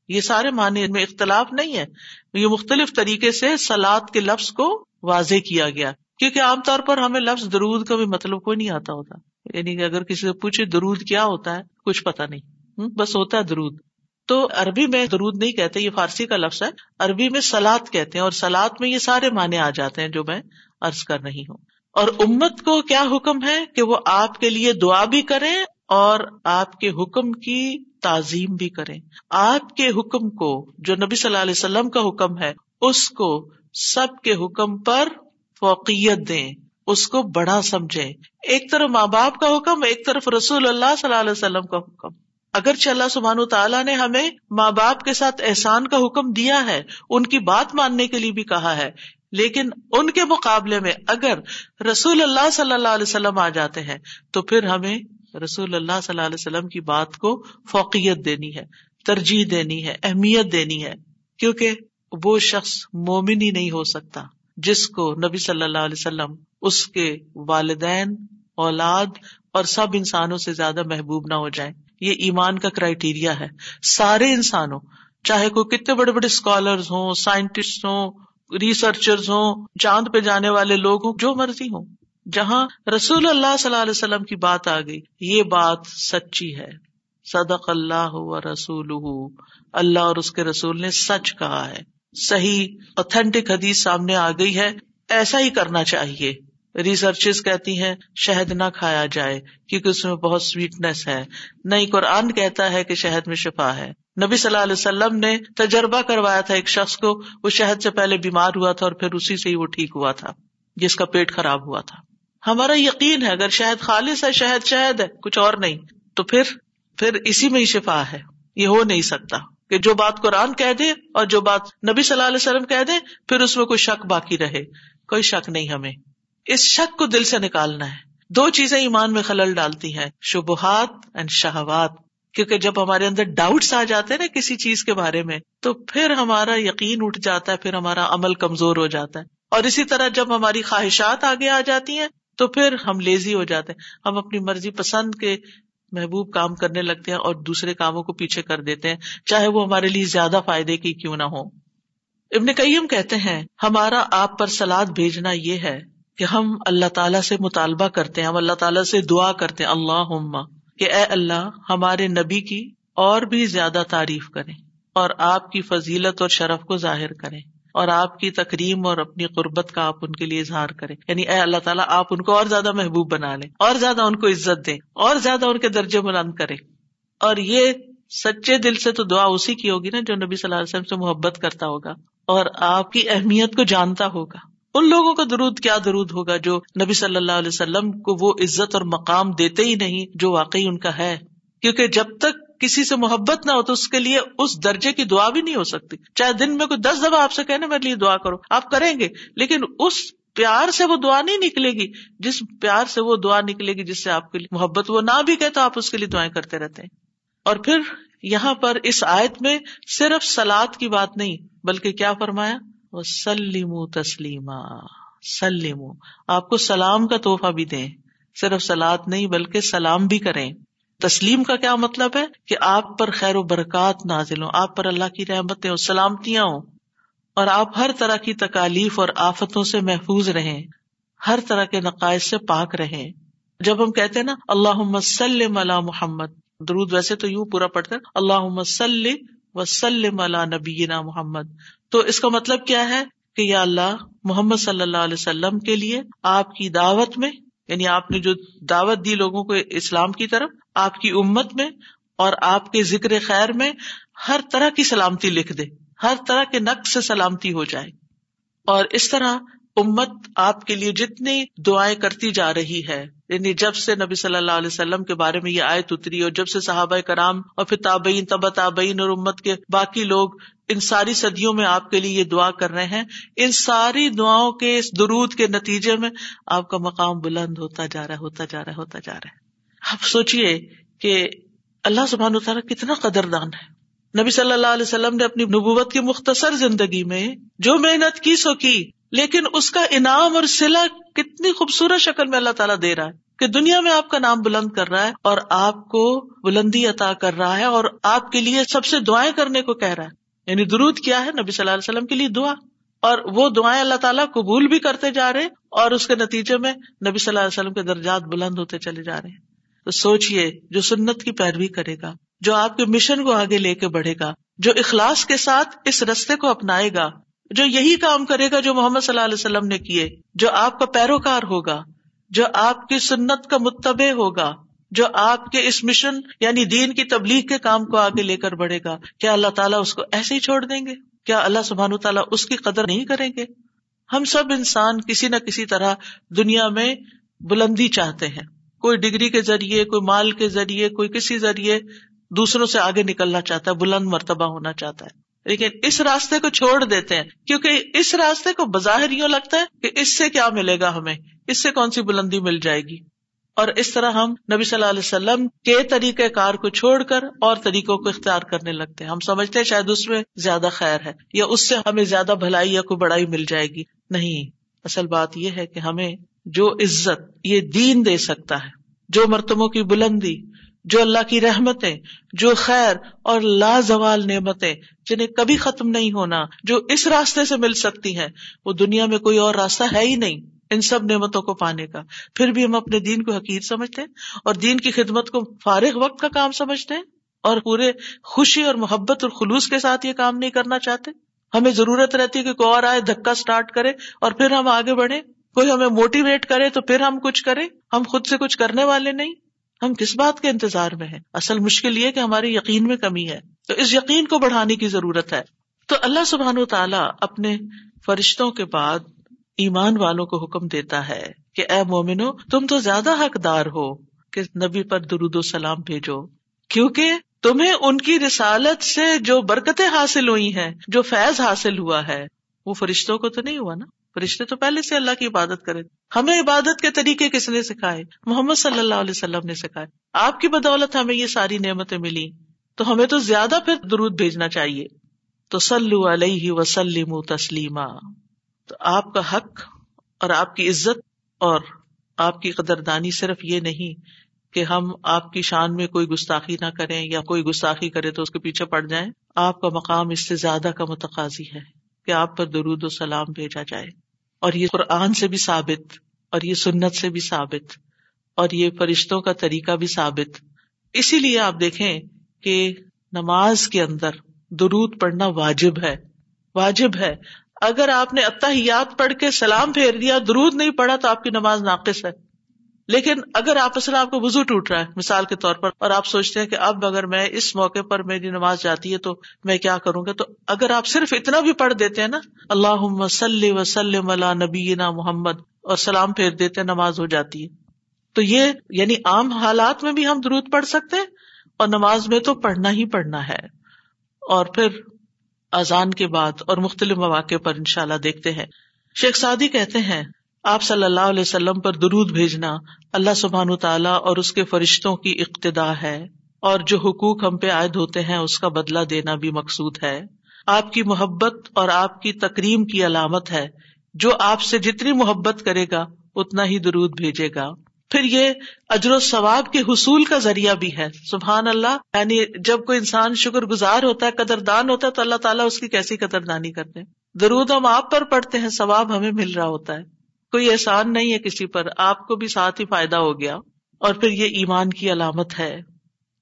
یہ سارے معنی میں اختلاف نہیں ہے، یہ مختلف طریقے سے سلاد کے لفظ کو واضح کیا گیا۔ کیونکہ عام طور پر ہمیں لفظ درود کا بھی مطلب کوئی نہیں آتا ہوتا۔ یعنی کہ اگر کسی سے پوچھے درود کیا ہوتا ہے، کچھ پتا نہیں۔ بس ہوتا ہے درود۔ تو عربی میں درود نہیں کہتے، یہ فارسی کا لفظ ہے۔ عربی میں سلاد کہتے ہیں اور سلاد میں یہ سارے معنی آ جاتے ہیں جو میں ارض کر رہی ہوں۔ اور امت کو کیا حکم ہے کہ وہ آپ کے لیے دعا بھی کریں اور آپ کے حکم کی تعظیم بھی کریں۔ آپ کے حکم کو، جو نبی صلی اللہ علیہ وسلم کا حکم ہے، اس کو سب کے حکم پر فوقیت دیں، اس کو بڑا سمجھے ایک طرف ماں باپ کا حکم، ایک طرف رسول اللہ صلی اللہ علیہ وسلم کا حکم۔ اگر چلہ سبحان تعالیٰ نے ہمیں ماں باپ کے ساتھ احسان کا حکم دیا ہے، ان کی بات ماننے کے لیے بھی کہا ہے، لیکن ان کے مقابلے میں اگر رسول اللہ صلی اللہ علیہ وسلم آ جاتے ہیں، تو پھر ہمیں رسول اللہ صلی اللہ علیہ وسلم کی بات کو فوقیت دینی ہے، ترجیح دینی ہے، اہمیت دینی ہے۔ کیونکہ وہ شخص مومن ہی نہیں ہو سکتا جس کو نبی صلی اللہ علیہ وسلم اس کے والدین، اولاد اور سب انسانوں سے زیادہ محبوب نہ ہو جائیں۔ یہ ایمان کا کرائٹیریا ہے۔ سارے انسانوں، چاہے کوئی کتنے بڑے بڑے اسکالر ہوں سائنٹسٹ ہوں ریسرچر ہوں، چاند پہ جانے والے لوگ ہوں، جو مرضی ہوں۔ جہاں رسول اللہ صلی اللہ علیہ وسلم کی بات آ گئی، یہ بات سچی ہے۔ صدق اللہ و رسول اللہ اور اس کے رسول نے سچ کہا ہے۔ صحیح اوتھینٹک حدیث سامنے آ گئی ہے، ایسا ہی کرنا چاہیے۔ ریسرچ کہتی ہیں، شہد نہ کھایا جائے، کیونکہ اس میں بہت سویٹنیس ہے۔ نہیں، قرآن کہتا ہے کہ شہد میں شفا ہے۔ نبی صلی اللہ علیہ وسلم نے تجربہ کروایا تھا ایک شخص کو، وہ شہد سے پہلے بیمار ہوا تھا اور پھر اسی سے ہی وہ ٹھیک ہوا تھا، جس کا پیٹ خراب ہوا تھا۔ ہمارا یقین ہے، اگر شہد خالص ہے، شہد شہد ہے، کچھ اور نہیں۔ تو پھر پھر اسی میں ہی شفا ہے۔ یہ ہو نہیں سکتا۔ کہ جو بات قرآن کہہ دے اور جو بات نبی صلی اللہ علیہ وسلم کہہ دے، پھر اس میں کوئی شک باقی رہے۔ کوئی شک نہیں ہمیں۔ اس شک کو دل سے نکالنا ہے۔ دو چیزیں ایمان میں خلل ڈالتی ہیں، شبہات اینڈ شہوات۔ کیونکہ جب ہمارے اندر ڈاؤٹس آ جاتے ہیں نا کسی چیز کے بارے میں، تو پھر ہمارا یقین اٹھ جاتا ہے، پھر ہمارا عمل کمزور ہو جاتا ہے۔ اور اسی طرح جب ہماری خواہشات آگے آ جاتی ہیں، تو پھر ہم لیزی ہو جاتے ہیں۔ ہم اپنی مرضی پسند کے محبوب کام کرنے لگتے ہیں اور دوسرے کاموں کو پیچھے کر دیتے ہیں، چاہے وہ ہمارے لیے زیادہ فائدے کی کیوں نہ ہو ابن کئیم کہتے ہیں، ہمارا آپ پر سلاد بھیجنا یہ ہے کہ ہم اللہ تعالیٰ سے مطالبہ کرتے ہیں، ہم اللہ تعالیٰ سے دعا کرتے ہیں اللہ کہ اے اللہ، ہمارے نبی کی اور بھی زیادہ تعریف کریں اور آپ کی فضیلت اور شرف کو ظاہر کریں۔ اور آپ کی تقریم اور اپنی قربت کا آپ ان کے لیے اظہار کریں۔ یعنی اے اللہ تعالیٰ، آپ ان کو اور زیادہ محبوب بنا لیں، اور زیادہ ان کو عزت دیں، اور زیادہ ان کے درجے بلند کرے اور یہ سچے دل سے تو دعا اسی کی ہوگی نا جو نبی صلی اللہ علیہ وسلم سے محبت کرتا ہوگا۔ اور آپ کی اہمیت کو جانتا ہوگا۔ ان لوگوں کا درود کیا درود ہوگا جو نبی صلی اللہ علیہ وسلم کو وہ عزت اور مقام دیتے ہی نہیں جو واقعی ان کا ہے۔ کیونکہ جب تک کسی سے محبت نہ ہو تو اس کے لیے اس درجے کی دعا بھی نہیں ہو سکتی۔ چاہے دن میں کوئی دس دفعہ آپ سے کہنے میرے لیے دعا کرو۔ آپ کریں گے، لیکن اس پیار سے وہ دعا نہیں نکلے گی۔ جس پیار سے وہ دعا نکلے گی، جس سے آپ کے لیے محبت وہ نہ بھی کہ تو آپ اس کے لیے دعائیں کرتے رہتے ہیں۔ اور پھر یہاں پر اس آیت میں صرف سلاد کی بات نہیں، بلکہ کیا فرمایا؟ وہ سلیم تسلیما سلیم آپ کو سلام کا تحفہ بھی دیں۔ صرف سلاد نہیں، بلکہ سلام بھی کریں۔ تسلیم کا کیا مطلب ہے؟ کہ آپ پر خیر و برکات نازل ہوں، آپ پر اللہ کی رحمتیں ہوں، سلامتیاں ہوں، اور آپ ہر طرح کی تکالیف اور آفتوں سے محفوظ رہیں، ہر طرح کے نقائص سے پاک رہیں۔ جب ہم کہتے ہیں نا اللہ مسلم علی محمد، درود ویسے تو یوں پورا پڑھتے اللہ مسلم وسلم علی نبینا محمد۔ تو اس کا مطلب کیا ہے؟ کہ یا اللہ، محمد صلی اللہ علیہ وسلم کے لیے آپ کی دعوت میں یعنی آپ نے جو دعوت دی لوگوں کو اسلام کی طرف آپ کی امت میں اور آپ کے ذکر خیر میں ہر طرح کی سلامتی لکھ دے، ہر طرح کے نقص سے سلامتی ہو جائے۔ اور اس طرح امت آپ کے لیے جتنی دعائیں کرتی جا رہی ہے یعنی جب سے نبی صلی اللہ علیہ وسلم کے بارے میں یہ آیت اتری اور جب سے صحابہ کرام اور پھر تابعین تب تابعین اور امت کے باقی لوگ ان ساری صدیوں میں آپ کے لیے یہ دعا کر رہے ہیں، ان ساری دعاؤں کے اس درود کے نتیجے میں آپ کا مقام بلند ہوتا جا رہا، ہوتا جا رہا، ہوتا جا رہا۔ ہے آپ سوچیے کہ اللہ سبحان تعالیٰ کتنا قدردان ہے۔ نبی صلی اللہ علیہ وسلم نے اپنی نبوت کی مختصر زندگی میں جو محنت کی سو کی، لیکن اس کا انعام اور سلا کتنی خوبصورت شکل میں اللہ تعالیٰ دے رہا ہے کہ دنیا میں آپ کا نام بلند کر رہا ہے اور آپ کو بلندی عطا کر رہا ہے اور آپ کے لیے سب سے دعائیں کرنے کو کہہ رہا ہے۔ یعنی درود کیا ہے نبی صلی اللہ علیہ وسلم کے لیے دعا۔ اور وہ دعائیں اللہ تعالیٰ قبول بھی کرتے جا رہے اور اس کے نتیجے میں نبی صلی اللہ علیہ وسلم کے درجات بلند ہوتے چلے جا رہے ہیں۔ تو سوچیے جو سنت کی پیروی کرے گا، جو آپ کے مشن کو آگے لے کے بڑھے گا، جو اخلاص کے ساتھ اس رستے کو اپنائے گا، جو یہی کام کرے گا جو محمد صلی اللہ علیہ وسلم نے کیے، جو آپ کا پیروکار ہوگا، جو آپ کی سنت کا متبع ہوگا، جو آپ کے اس مشن یعنی دین کی تبلیغ کے کام کو آگے لے کر بڑھے گا۔ کیا اللہ تعالیٰ اس کو ایسے ہی چھوڑ دیں گے؟ کیا اللہ سبحان تعالیٰ اس کی قدر نہیں کریں گے؟ ہم سب انسان کسی نہ کسی طرح دنیا میں بلندی چاہتے ہیں۔ کوئی ڈگری کے ذریعے، کوئی مال کے ذریعے، کوئی کسی ذریعے دوسروں سے آگے نکلنا چاہتا ہے، بلند مرتبہ ہونا چاہتا ہے۔ لیکن اس راستے کو چھوڑ دیتے ہیں، کیونکہ اس راستے کو بظاہر یوں لگتا ہے کہ اس سے کیا ملے گا ہمیں؟ اس سے کون سی بلندی مل جائے گی؟ اور اس طرح ہم نبی صلی اللہ علیہ وسلم کے طریقہ کار کو چھوڑ کر اور طریقوں کو اختیار کرنے لگتے ہیں۔ ہم سمجھتے ہیں شاید اس میں زیادہ خیر ہے، یا اس سے ہمیں زیادہ بھلائی یا کوئی بڑائی مل جائے گی۔ نہیں، اصل بات یہ ہے کہ ہمیں جو عزت یہ دین دے سکتا ہے، جو مرتبوں کی بلندی، جو اللہ کی رحمتیں، جو خیر اور لازوال نعمتیں جنہیں کبھی ختم نہیں ہونا، جو اس راستے سے مل سکتی ہیں، وہ دنیا میں کوئی اور راستہ ہے ہی نہیں ان سب نعمتوں کو پانے کا۔ پھر بھی ہم اپنے دین کو حقیق سمجھتے ہیں اور دین کی خدمت کو فارغ وقت کا کام سمجھتے ہیں اور پورے خوشی اور محبت اور خلوص کے ساتھ یہ کام نہیں کرنا چاہتے۔ ہمیں ضرورت رہتی ہے کہ کوئی اور آئے، دھکا اسٹارٹ کرے اور پھر ہم آگے بڑھے کوئی ہمیں موٹیویٹ کرے تو پھر ہم کچھ کریں؟ ہم خود سے کچھ کرنے والے نہیں۔ ہم کس بات کے انتظار میں ہیں؟ اصل مشکل یہ کہ ہمارے یقین میں کمی ہے۔ تو اس یقین کو بڑھانے کی ضرورت ہے۔ تو اللہ سبحان و تعالیٰ اپنے فرشتوں کے بعد ایمان والوں کو حکم دیتا ہے کہ اے مومنو، تم تو زیادہ حقدار ہو کہ نبی پر درود و سلام بھیجو۔ کیونکہ تمہیں ان کی رسالت سے جو برکتیں حاصل ہوئی ہیں، جو فیض حاصل ہوا ہے، وہ فرشتوں کو تو نہیں ہوا نا؟ فرشتے تو پہلے سے اللہ کی عبادت کرے ہمیں عبادت کے طریقے کس نے سکھائے؟ محمد صلی اللہ علیہ وسلم نے سکھائے۔ آپ کی بدولت ہمیں یہ ساری نعمتیں ملی۔ تو ہمیں تو زیادہ پھر درود بھیجنا چاہیے۔ تو سلو علیہ وسلم تسلیما۔ تو آپ کا حق اور آپ کی عزت اور آپ کی قدردانی صرف یہ نہیں کہ ہم آپ کی شان میں کوئی گستاخی نہ کریں یا کوئی گستاخی کرے تو اس کے پیچھے پڑ جائیں۔ آپ کا مقام اس سے زیادہ کا متقاضی ہے کہ آپ پر درود و سلام بھیجا جائے۔ اور یہ قرآن سے بھی ثابت، اور یہ سنت سے بھی ثابت، اور یہ فرشتوں کا طریقہ بھی ثابت۔ اسی لیے آپ دیکھیں کہ نماز کے اندر درود پڑھنا واجب ہے۔ واجب ہے۔ اگر آپ نے اتحیات پڑھ کے سلام پھیر دیا، درود نہیں پڑھا، تو آپ کی نماز ناقص ہے۔ لیکن اگر آپ اصل آپ کو وزو ٹوٹ رہا ہے، مثال کے طور پر، اور آپ سوچتے ہیں کہ اب اگر میں اس موقع پر میری نماز جاتی ہے تو میں کیا کروں گا؟ تو اگر آپ صرف اتنا بھی پڑھ دیتے ہیں نا اللہ وسلم وسلم اللہ نبی محمد، اور سلام پھیر دیتے نماز ہو جاتی ہے۔ تو یہ یعنی عام حالات میں بھی ہم درود پڑھ سکتے ہیں، اور نماز میں تو پڑھنا ہی پڑھنا ہے۔ اور پھر اذان کے بعد اور مختلف مواقع پر انشاءاللہ دیکھتے ہیں۔ شیخ سعدی کہتے ہیں، آپ صلی اللہ علیہ وسلم پر درود بھیجنا اللہ سبحان تعالیٰ اور اس کے فرشتوں کی اقتدا ہے اور جو حقوق ہم پہ عائد ہوتے ہیں اس کا بدلہ دینا بھی مقصود ہے۔ آپ کی محبت اور آپ کی تکریم کی علامت ہے۔ جو آپ سے جتنی محبت کرے گا، اتنا ہی درود بھیجے گا۔ پھر یہ اجر و ثواب کے حصول کا ذریعہ بھی ہے۔ سبحان اللہ یعنی جب کوئی انسان شکر گزار ہوتا ہے قدر دان ہوتا ہے، تو اللہ تعالیٰ اس کی کیسی قدر دانی کرتے ہیں؟ درود ہم آپ پر پڑھتے ہیں، ثواب ہمیں مل رہا ہوتا ہے۔ کوئی احسان نہیں ہے کسی پر، آپ کو بھی ساتھ ہی فائدہ ہو گیا۔ اور پھر یہ ایمان کی علامت ہے،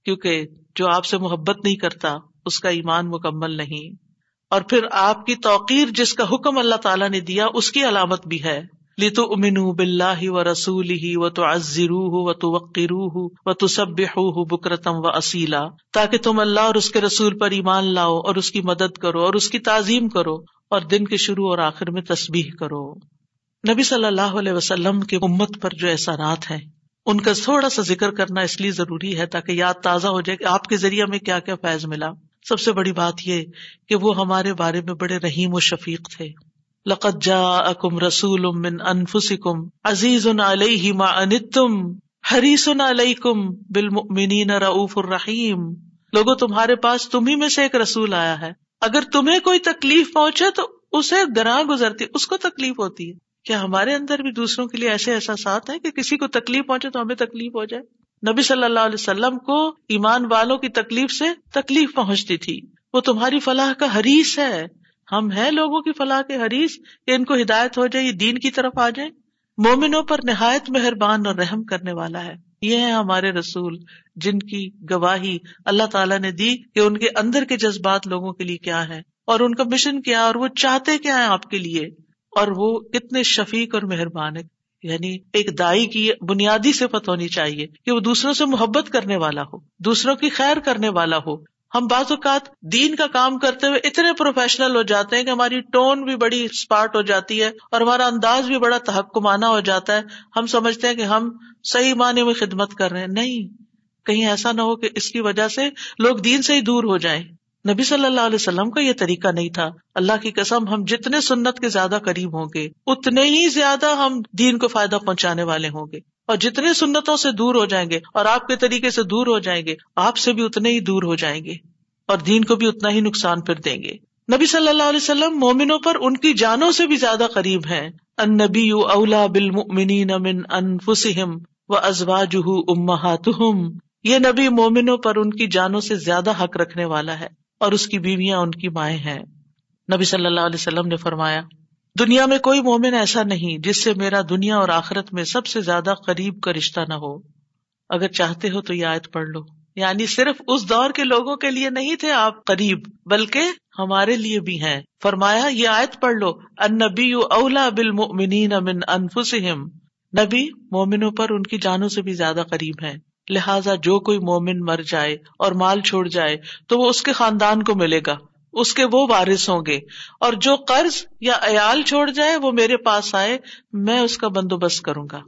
کیونکہ جو آپ سے محبت نہیں کرتا، اس کا ایمان مکمل نہیں۔ اور پھر آپ کی توقیر جس کا حکم اللہ تعالیٰ نے دیا، اس کی علامت بھی ہے۔ لیتو امن بلّہ و رسول ہی و تو ازر و تو وقیر و تو سب بکرتم و اسیلا تاکہ تم اللہ اور اس کے رسول پر ایمان لاؤ اور اس کی مدد کرو اور اس کی تعظیم کرو اور دن کے شروع اور آخر میں تصبیح کرو۔ نبی صلی اللہ علیہ وسلم کے امت پر جو احسانات ہیں، ان کا تھوڑا سا ذکر کرنا اس لیے ضروری ہے تاکہ یاد تازہ ہو جائے کہ آپ کے ذریعے میں کیا کیا فیض ملا۔ سب سے بڑی بات یہ کہ وہ ہمارے بارے میں بڑے رحیم و شفیق تھے۔ لقت جا اکم رسول من انفسکم عزیز علیہ ما انتم حریص علیکم بالمؤمنین رؤوف الرحیم۔ لوگوں تمہارے پاس تمہیں میں سے ایک رسول آیا ہے۔ اگر تمہیں کوئی تکلیف پہنچے تو اسے گراں گزرتی، اس کو تکلیف ہوتی ہے۔ کیا ہمارے اندر بھی دوسروں کے لیے ایسے احساسات ہیں کہ کسی کو تکلیف پہنچے تو ہمیں تکلیف ہو جائے؟ نبی صلی اللہ علیہ وسلم کو ایمان والوں کی تکلیف سے تکلیف پہنچتی تھی۔ وہ تمہاری فلاح کا حریث ہے۔ ہم ہیں لوگوں کی فلاح کے حریث کہ ان کو ہدایت ہو جائے، یہ دین کی طرف آ جائیں۔ مومنوں پر نہایت مہربان اور رحم کرنے والا ہے۔ یہ ہے ہمارے رسول جن کی گواہی اللہ تعالیٰ نے دی کہ ان کے اندر کے جذبات لوگوں کے لیے کیا ہے اور ان کا مشن کیا اور وہ چاہتے کیا ہے آپ کے لیے؟ اور وہ کتنے شفیق اور مہربان ہے یعنی ایک دائی کی بنیادی صفت ہونی چاہیے کہ وہ دوسروں سے محبت کرنے والا ہو، دوسروں کی خیر کرنے والا ہو۔ ہم بعض اوقات دین کا کام کرتے ہوئے اتنے پروفیشنل ہو جاتے ہیں کہ ہماری ٹون بھی بڑی اسپارٹ ہو جاتی ہے اور ہمارا انداز بھی بڑا تحکمانہ ہو جاتا ہے۔ ہم سمجھتے ہیں کہ ہم صحیح معنی میں خدمت کر رہے ہیں۔ نہیں، کہیں ایسا نہ ہو کہ اس کی وجہ سے لوگ دین سے ہی دور ہو جائیں۔ نبی صلی اللہ علیہ وسلم کا یہ طریقہ نہیں تھا۔ اللہ کی قسم، ہم جتنے سنت کے زیادہ قریب ہوں گے، اتنے ہی زیادہ ہم دین کو فائدہ پہنچانے والے ہوں گے۔ اور جتنے سنتوں سے دور ہو جائیں گے، اور آپ کے طریقے سے دور ہو جائیں گے، آپ سے بھی اتنے ہی دور ہو جائیں گے، اور دین کو بھی اتنا ہی نقصان پھر دیں گے۔ نبی صلی اللہ علیہ وسلم مومنوں پر ان کی جانوں سے بھی زیادہ قریب ہیں۔ ان نبی اولا بالمؤمنین من انفسہم و ازواجہ امہاتہم۔ یہ نبی مومنوں پر ان کی جانوں سے زیادہ حق رکھنے والا ہے۔ اور اس کی بیویاں ان کی مائیں ہیں۔ نبی صلی اللہ علیہ وسلم نے فرمایا، دنیا میں کوئی مومن ایسا نہیں جس سے میرا دنیا اور آخرت میں سب سے زیادہ قریب کا رشتہ نہ ہو۔ اگر چاہتے ہو تو یہ آیت پڑھ لو۔ یعنی صرف اس دور کے لوگوں کے لیے نہیں تھے آپ قریب، بلکہ ہمارے لیے بھی ہیں۔ فرمایا، یہ آیت پڑھ لو۔ ان نبی اولا بالمؤمنین من انفسہم۔ نبی، مومنوں پر ان کی جانوں سے بھی زیادہ قریب ہیں۔ لہٰذا جو کوئی مومن مر جائے اور مال چھوڑ جائے تو وہ اس کے خاندان کو ملے گا۔ اس کے وہ وارث ہوں گے۔ اور جو قرض یا ایال چھوڑ جائے وہ میرے پاس آئے، میں اس کا بندوبست کروں گا۔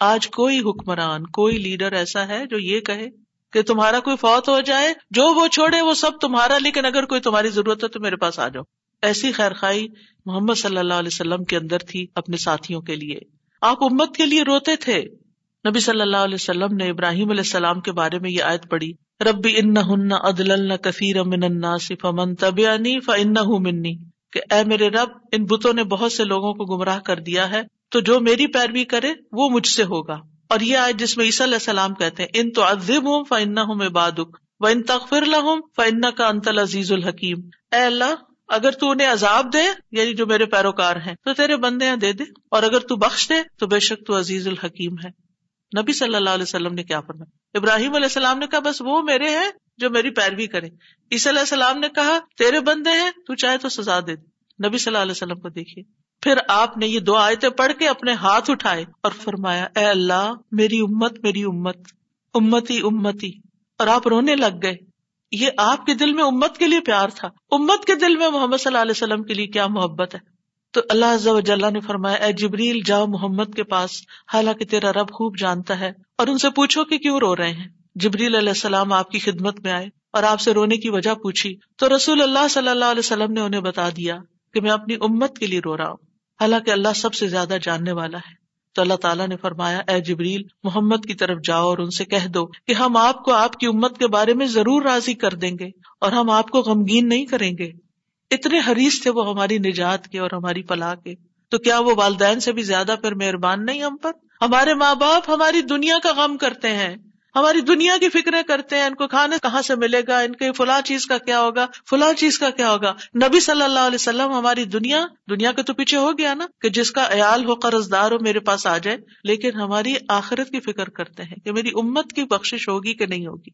آج کوئی حکمران، کوئی لیڈر ایسا ہے جو یہ کہے کہ تمہارا کوئی فوت ہو جائے، جو وہ چھوڑے وہ سب تمہارا، لیکن اگر کوئی تمہاری ضرورت ہے تو میرے پاس آ جاؤ۔ ایسی خیر خائی محمد صلی اللہ علیہ وسلم کے اندر تھی اپنے ساتھیوں کے لیے۔ آپ امت کے لیے روتے تھے۔ نبی صلی اللہ علیہ وسلم نے ابراہیم علیہ السلام کے بارے میں یہ آیت پڑھی، ربی ان ادل کثیر فمن منی، کہ اے میرے رب، ان بتوں نے بہت سے لوگوں کو گمراہ کر دیا ہے، تو جو میری پیروی کرے، وہ مجھ سے ہوگا۔ اور یہ آیت جس میں عیسی علیہ السلام کہتے ہیں، ان تو ادب ہوں فن ہوں میں بادک و ان تخر لہم فن کا انتل عزیز الحکیم۔ اے اللہ، اگر تو انہیں عذاب دے یعنی جو میرے پیروکار ہیں، تو تیرے بندے دے دے، اور اگر تو بخش دے، تو بے شک تو عزیز الحکیم ہے۔ نبی صلی اللہ علیہ وسلم نے کیا فرمایا؟ ابراہیم علیہ السلام نے کہا، بس وہ میرے ہیں جو میری پیروی کرے عیسی علیہ السلام نے کہا، تیرے بندے ہیں، تو چاہے تو سزا دے۔ نبی صلی اللہ علیہ وسلم کو دیکھیے۔ پھر آپ نے یہ دو آیتیں پڑھ کے اپنے ہاتھ اٹھائے اور فرمایا، اے اللہ، میری امت میری امت، امتی امتی۔ اور آپ رونے لگ گئے۔ یہ آپ کے دل میں امت کے لیے پیار تھا۔ امت کے دل میں محمد صلی اللہ علیہ وسلم کے لیے کیا محبت ہے؟ تو اللہ و نے فرمایا، اے جبریل، جاؤ محمد کے پاس، حالانکہ تیرا رب خوب جانتا ہے، اور ان سے پوچھو کہ کیوں رو رہے ہیں۔ جبریل علیہ السلام آپ کی خدمت میں آئے اور آپ سے رونے کی وجہ پوچھی، تو رسول اللہ صلی اللہ علیہ وسلم نے انہیں بتا دیا کہ میں اپنی امت کے لیے رو رہا ہوں، حالانکہ اللہ سب سے زیادہ جاننے والا ہے۔ تو اللہ تعالیٰ نے فرمایا، اے جبریل، محمد کی طرف جاؤ اور ان سے کہہ دو کہ ہم آپ کو آپ کی امت کے بارے میں ضرور راضی کر دیں گے اور ہم آپ کو غمگین نہیں کریں گے۔ اتنے حریث تھے وہ ہماری نجات کے اور ہماری فلاح کے۔ تو کیا وہ والدین سے بھی زیادہ پھر مہربان نہیں ہم پر؟ ہمارے ماں باپ ہماری دنیا کا غم کرتے ہیں، ہماری دنیا کی فکریں کرتے ہیں، ان کو کھانے کہاں سے ملے گا، ان کے فلاں چیز کا کیا ہوگا، فلاں چیز کا کیا ہوگا۔ نبی صلی اللہ علیہ وسلم ہماری دنیا دنیا کے تو پیچھے ہو گیا نا کہ جس کا عیال ہو قرض دار ہو، میرے پاس آ جائے، لیکن ہماری آخرت کی فکر کرتے ہیں کہ میری امت کی بخش ہوگی کہ نہیں ہوگی۔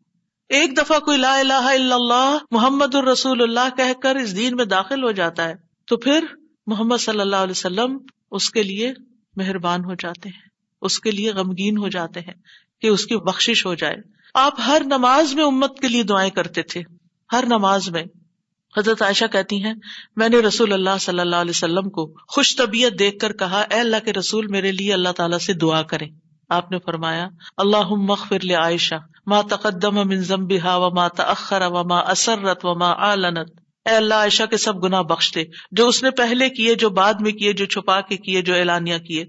ایک دفعہ کوئی لا الہ الا اللہ محمد الرسول اللہ کہہ کر اس دین میں داخل ہو جاتا ہے، تو پھر محمد صلی اللہ علیہ وسلم اس کے لیے مہربان ہو جاتے ہیں، اس کے لیے غمگین ہو جاتے ہیں کہ اس کی بخش ہو جائے۔ آپ ہر نماز میں امت کے لیے دعائیں کرتے تھے، ہر نماز میں۔ حضرت عائشہ کہتی ہیں، میں نے رسول اللہ صلی اللہ علیہ وسلم کو خوش طبیعت دیکھ کر کہا، اے اللہ کے رسول میرے لیے اللہ تعالیٰ سے دعا کرے آپ نے فرمایا اللہ مغفر لے عائشہ ماں تقدم من ذنبها و ماں تأخر و ماں اسرت و اعلنت اے اللہ، عائشہ کے سب گناہ بخش دے، جو اس نے پہلے کیے، جو بعد میں کیے، جو چھپا کے کیے، جو اعلانیہ کیے۔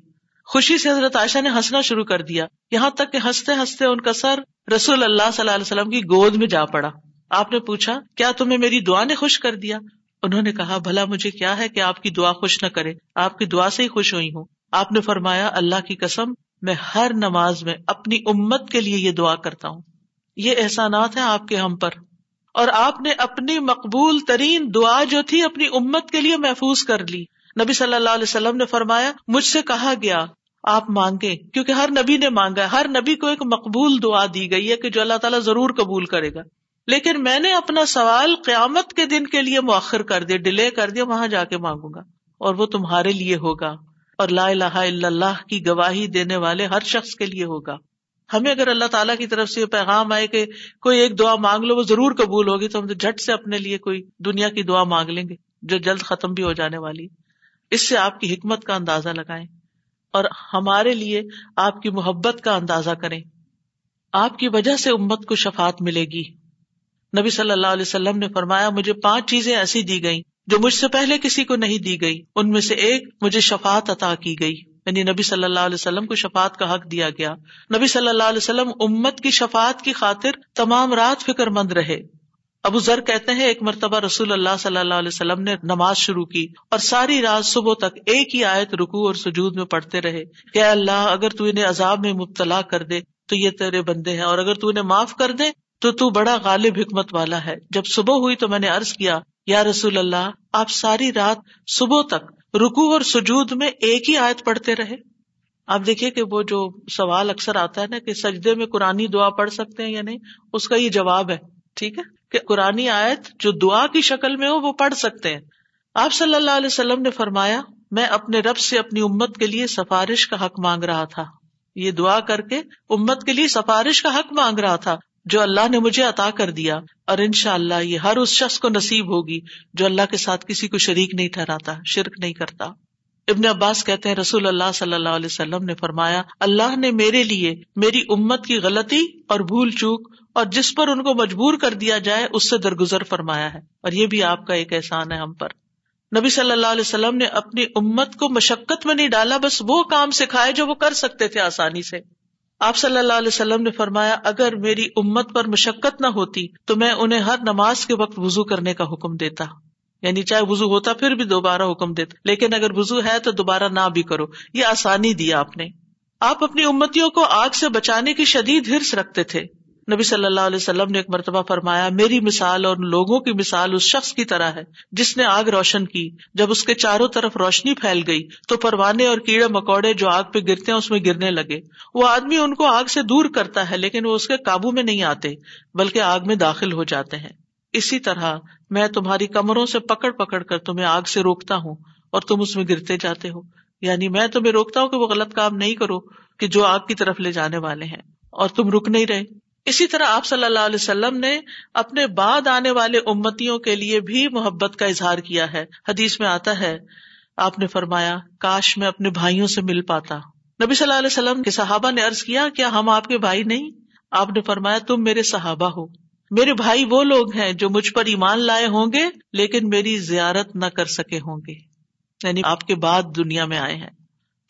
خوشی سے حضرت عائشہ نے ہنسنا شروع کر دیا۔ یہاں تک کہ ہنستے ہنستے ان کا سر رسول اللہ صلی اللہ علیہ وسلم کی گود میں جا پڑا۔ آپ نے پوچھا، کیا تمہیں میری دعا نے خوش کر دیا؟ انہوں نے کہا، بھلا، مجھے کیا ہے کہ آپ کی دعا خوش نہ کرے، آپ کی دعا سے ہی خوش ہوئی ہوں۔ آپ نے فرمایا، اللہ کی قسم میں ہر نماز میں اپنی امت کے لیے یہ دعا کرتا ہوں۔ یہ احسانات ہیں آپ کے ہم پر۔ اور آپ نے اپنی مقبول ترین دعا جو تھی اپنی امت کے لیے محفوظ کر لی۔ نبی صلی اللہ علیہ وسلم نے فرمایا، مجھ سے کہا گیا، آپ مانگے کیونکہ ہر نبی نے مانگا ہر نبی کو ایک مقبول دعا دی گئی ہے کہ جو اللہ تعالیٰ ضرور قبول کرے گا۔ لیکن میں نے اپنا سوال قیامت کے دن کے لیے مؤخر کر دیا، ڈیلے کر دیا، وہاں جا کے مانگوں گا۔ اور وہ تمہارے لیے ہوگا۔ اور لا الہ الا اللہ کی گواہی دینے والے ہر شخص کے لیے ہوگا۔ ہمیں اگر اللہ تعالیٰ کی طرف سے یہ پیغام آئے کہ کوئی ایک دعا مانگ لو، وہ ضرور قبول ہوگی، تو ہم تو جھٹ سے اپنے لیے کوئی دنیا کی دعا مانگ لیں گے جو جلد ختم بھی ہو جانے والی۔ اس سے آپ کی حکمت کا اندازہ لگائیں اور ہمارے لیے آپ کی محبت کا اندازہ کریں۔ آپ کی وجہ سے امت کو شفات ملے گی۔ نبی صلی اللہ علیہ وسلم نے فرمایا، مجھے پانچ چیزیں ایسی دی گئی جو مجھ سے پہلے کسی کو نہیں دی گئی، ان میں سے ایک مجھے شفات عطا کی گئی۔ یعنی نبی صلی اللہ علیہ وسلم کو شفات کا حق دیا گیا۔ نبی صلی اللہ علیہ وسلم امت کی شفات کی خاطر تمام رات فکر مند رہے۔ ابو ذر کہتے ہیں، ایک مرتبہ رسول اللہ صلی اللہ علیہ وسلم نے نماز شروع کی اور ساری رات صبح تک ایک ہی آیت رکو اور سجود میں پڑھتے رہے۔ کہ اللہ، اگر تو انہیں عذاب میں مبتلا کر دے تو یہ تیرے بندے ہیں اور اگر تو انہیں معاف کر دے تو تو بڑا غالب حکمت والا ہے۔ جب صبح ہوئی تو میں نے عرض کیا یا رسول اللہ، آپ ساری رات صبح تک رکو اور سجود میں ایک ہی آیت پڑھتے رہے۔ آپ دیکھیے کہ وہ جو سوال اکثر آتا ہے نا کہ سجدے میں قرآن دعا پڑھ سکتے ہیں یا نہیں، اس کا یہ جواب ہے، ٹھیک ہے؟ کہ قرآن آیت جو دعا کی شکل میں ہو، وہ پڑھ سکتے ہیں۔ آپ صلی اللہ علیہ وسلم نے فرمایا، میں اپنے رب سے اپنی امت کے لیے سفارش کا حق مانگ رہا تھا۔ یہ دعا کر کے امت کے لیے سفارش کا حق مانگ رہا تھا۔ جو اللہ نے مجھے عطا کر دیا، اور ان شاء اللہ یہ ہر اس شخص کو نصیب ہوگی جو اللہ کے ساتھ کسی کو شریک نہیں ٹھہراتا، شرک نہیں کرتا۔ ابن عباس کہتے ہیں، رسول اللہ صلی اللہ علیہ وسلم نے فرمایا، اللہ نے میرے لیے میری امت کی غلطی اور بھول چوک اور جس پر ان کو مجبور کر دیا جائے، اس سے درگزر فرمایا ہے۔ اور یہ بھی آپ کا ایک احسان ہے ہم پر۔ نبی صلی اللہ علیہ وسلم نے اپنی امت کو مشقت میں نہیں ڈالا، بس وہ کام سکھائے جو وہ کر سکتے تھے آسانی سے۔ آپ صلی اللہ علیہ وسلم نے فرمایا، اگر میری امت پر مشقت نہ ہوتی تو میں انہیں ہر نماز کے وقت وزو کرنے کا حکم دیتا۔ یعنی چاہے وزو ہوتا پھر بھی دوبارہ حکم دیتا۔ لیکن اگر وزو ہے تو دوبارہ نہ بھی کرو۔ یہ آسانی دیا آپ نے۔ آپ اپنی امتیوں کو آگ سے بچانے کی شدید ہرس رکھتے تھے۔ نبی صلی اللہ علیہ وسلم نے ایک مرتبہ فرمایا، میری مثال اور لوگوں کی مثال اس شخص کی طرح ہے، جس نے آگ روشن کی۔ جب اس کے چاروں طرف روشنی پھیل گئی، تو پروانے اور کیڑے مکوڑے جو آگ پہ گرتے ہیں، اس میں گرنے لگے۔ وہ آدمی ان کو آگ سے دور کرتا ہے، لیکن وہ اس کے قابو میں نہیں آتے، بلکہ آگ میں داخل ہو جاتے ہیں۔ اسی طرح میں تمہاری کمروں سے پکڑ پکڑ کر تمہیں آگ سے روکتا ہوں اور تم اس میں گرتے جاتے ہو۔ یعنی میں تمہیں روکتا ہوں کہ وہ غلط کام نہیں کرو، کہ جو آگ کی طرف لے جانے والے ہیں۔ اور تم رک نہیں رہے۔ اسی طرح آپ صلی اللہ علیہ وسلم نے اپنے بعد آنے والے امتیوں کے لیے بھی محبت کا اظہار کیا ہے۔ حدیث میں آتا ہے، آپ نے فرمایا، کاش میں اپنے بھائیوں سے مل پاتا۔ نبی صلی اللہ علیہ وسلم کے صحابہ نے ارض کیا کیا ہم آپ کے بھائی نہیں؟ آپ نے فرمایا، تم میرے صحابہ ہو۔ میرے بھائی وہ لوگ ہیں جو مجھ پر ایمان لائے ہوں گے، لیکن میری زیارت نہ کر سکے ہوں گے۔ یعنی آپ کے بعد دنیا میں آئے ہیں۔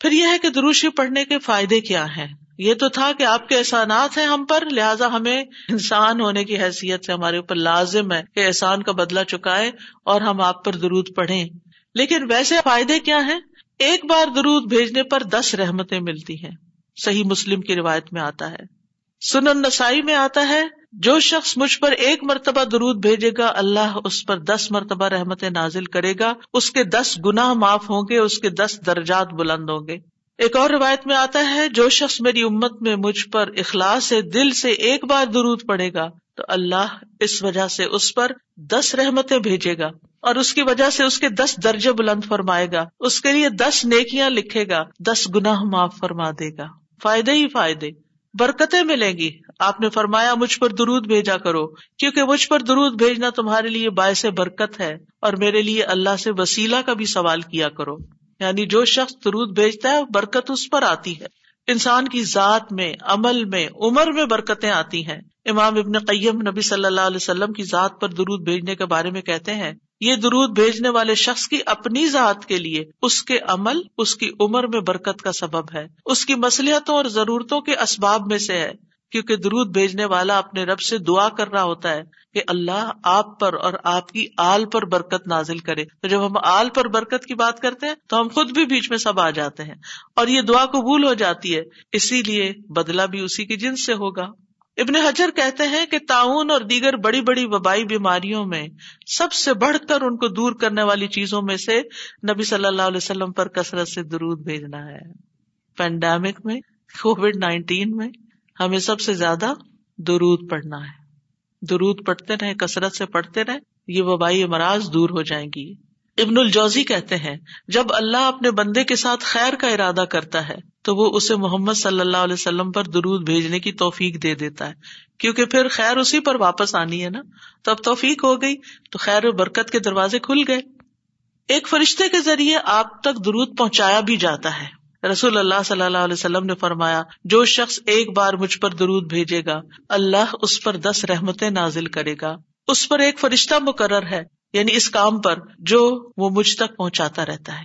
پھر یہ ہے کہ دروشی پڑھنے کے فائدے کیا ہیں؟ یہ تو تھا کہ آپ کے احسانات ہیں ہم پر، لہٰذا ہمیں انسان ہونے کی حیثیت سے ہمارے اوپر لازم ہے کہ احسان کا بدلا چکائے اور ہم آپ پر درود پڑھیں۔ لیکن ویسے فائدے کیا ہیں؟ ایک بار درود بھیجنے پر دس رحمتیں ملتی ہیں۔ صحیح مسلم کی روایت میں آتا ہے۔ سنن نسائی میں آتا ہے، جو شخص مجھ پر ایک مرتبہ درود بھیجے گا، اللہ اس پر دس مرتبہ رحمت نازل کرے گا۔ اس کے دس گنا معاف ہوں گے، اس کے دس درجات بلند ہوں گے۔ ایک اور روایت میں آتا ہے، جو شخص میری امت میں مجھ پر اخلاص سے، دل سے ایک بار درود پڑے گا، تو اللہ اس وجہ سے اس پر دس رحمتیں بھیجے گا اور اس کی وجہ سے اس کے دس درجے بلند فرمائے گا، اس کے لیے دس نیکیاں لکھے گا، دس گناہ معاف فرما دے گا۔ فائدے ہی فائدے، برکتیں ملیں گی۔ آپ نے فرمایا، مجھ پر درود بھیجا کرو، کیونکہ مجھ پر درود بھیجنا تمہارے لیے باعث برکت ہے اور میرے لیے اللہ سے وسیلہ کا بھی سوال کیا کرو۔ یعنی جو شخص درود بھیجتا ہے برکت اس پر آتی ہے۔ انسان کی ذات میں، عمل میں، عمر میں برکتیں آتی ہیں۔ امام ابن قیم نبی صلی اللہ علیہ وسلم کی ذات پر درود بھیجنے کے بارے میں کہتے ہیں، یہ درود بھیجنے والے شخص کی اپنی ذات کے لیے اس کے عمل، اس کی عمر میں برکت کا سبب ہے۔ اس کی مسلحتوں اور ضرورتوں کے اسباب میں سے ہے۔ کیونکہ درود بھیجنے والا اپنے رب سے دعا کر رہا ہوتا ہے کہ اللہ آپ پر اور آپ کی آل پر برکت نازل کرے۔ تو جب ہم آل پر برکت کی بات کرتے ہیں تو ہم خود بھی بیچ میں سب آ جاتے ہیں اور یہ دعا قبول ہو جاتی ہے۔ اسی لیے بدلا بھی اسی کی جنس سے ہوگا۔ ابن حجر کہتے ہیں کہ تعاون اور دیگر بڑی بڑی وبائی بیماریوں میں سب سے بڑھ کر ان کو دور کرنے والی چیزوں میں سے نبی صلی اللہ علیہ وسلم پر کثرت سے درود بھیجنا ہے۔ پینڈیمک میں، کووڈ نائنٹین میں ہمیں سب سے زیادہ درود پڑھنا ہے۔ درود پڑھتے رہے کثرت سے پڑھتے رہے یہ وبائی امراض دور ہو جائیں گی۔ ابن الجوزی کہتے ہیں، جب اللہ اپنے بندے کے ساتھ خیر کا ارادہ کرتا ہے، تو وہ اسے محمد صلی اللہ علیہ وسلم پر درود بھیجنے کی توفیق دے دیتا ہے۔ کیونکہ پھر خیر اسی پر واپس آنی ہے نا۔ تو اب توفیق ہو گئی، تو خیر و برکت کے دروازے کھل گئے۔ ایک فرشتے کے ذریعے آپ تک درود پہنچایا بھی جاتا ہے۔ رسول اللہ صلی اللہ علیہ وسلم نے فرمایا، جو شخص ایک بار مجھ پر درود بھیجے گا، اللہ اس پر دس رحمتیں نازل کرے گا۔ اس پر ایک فرشتہ مقرر ہے یعنی اس کام پر جو وہ مجھ تک پہنچاتا رہتا ہے۔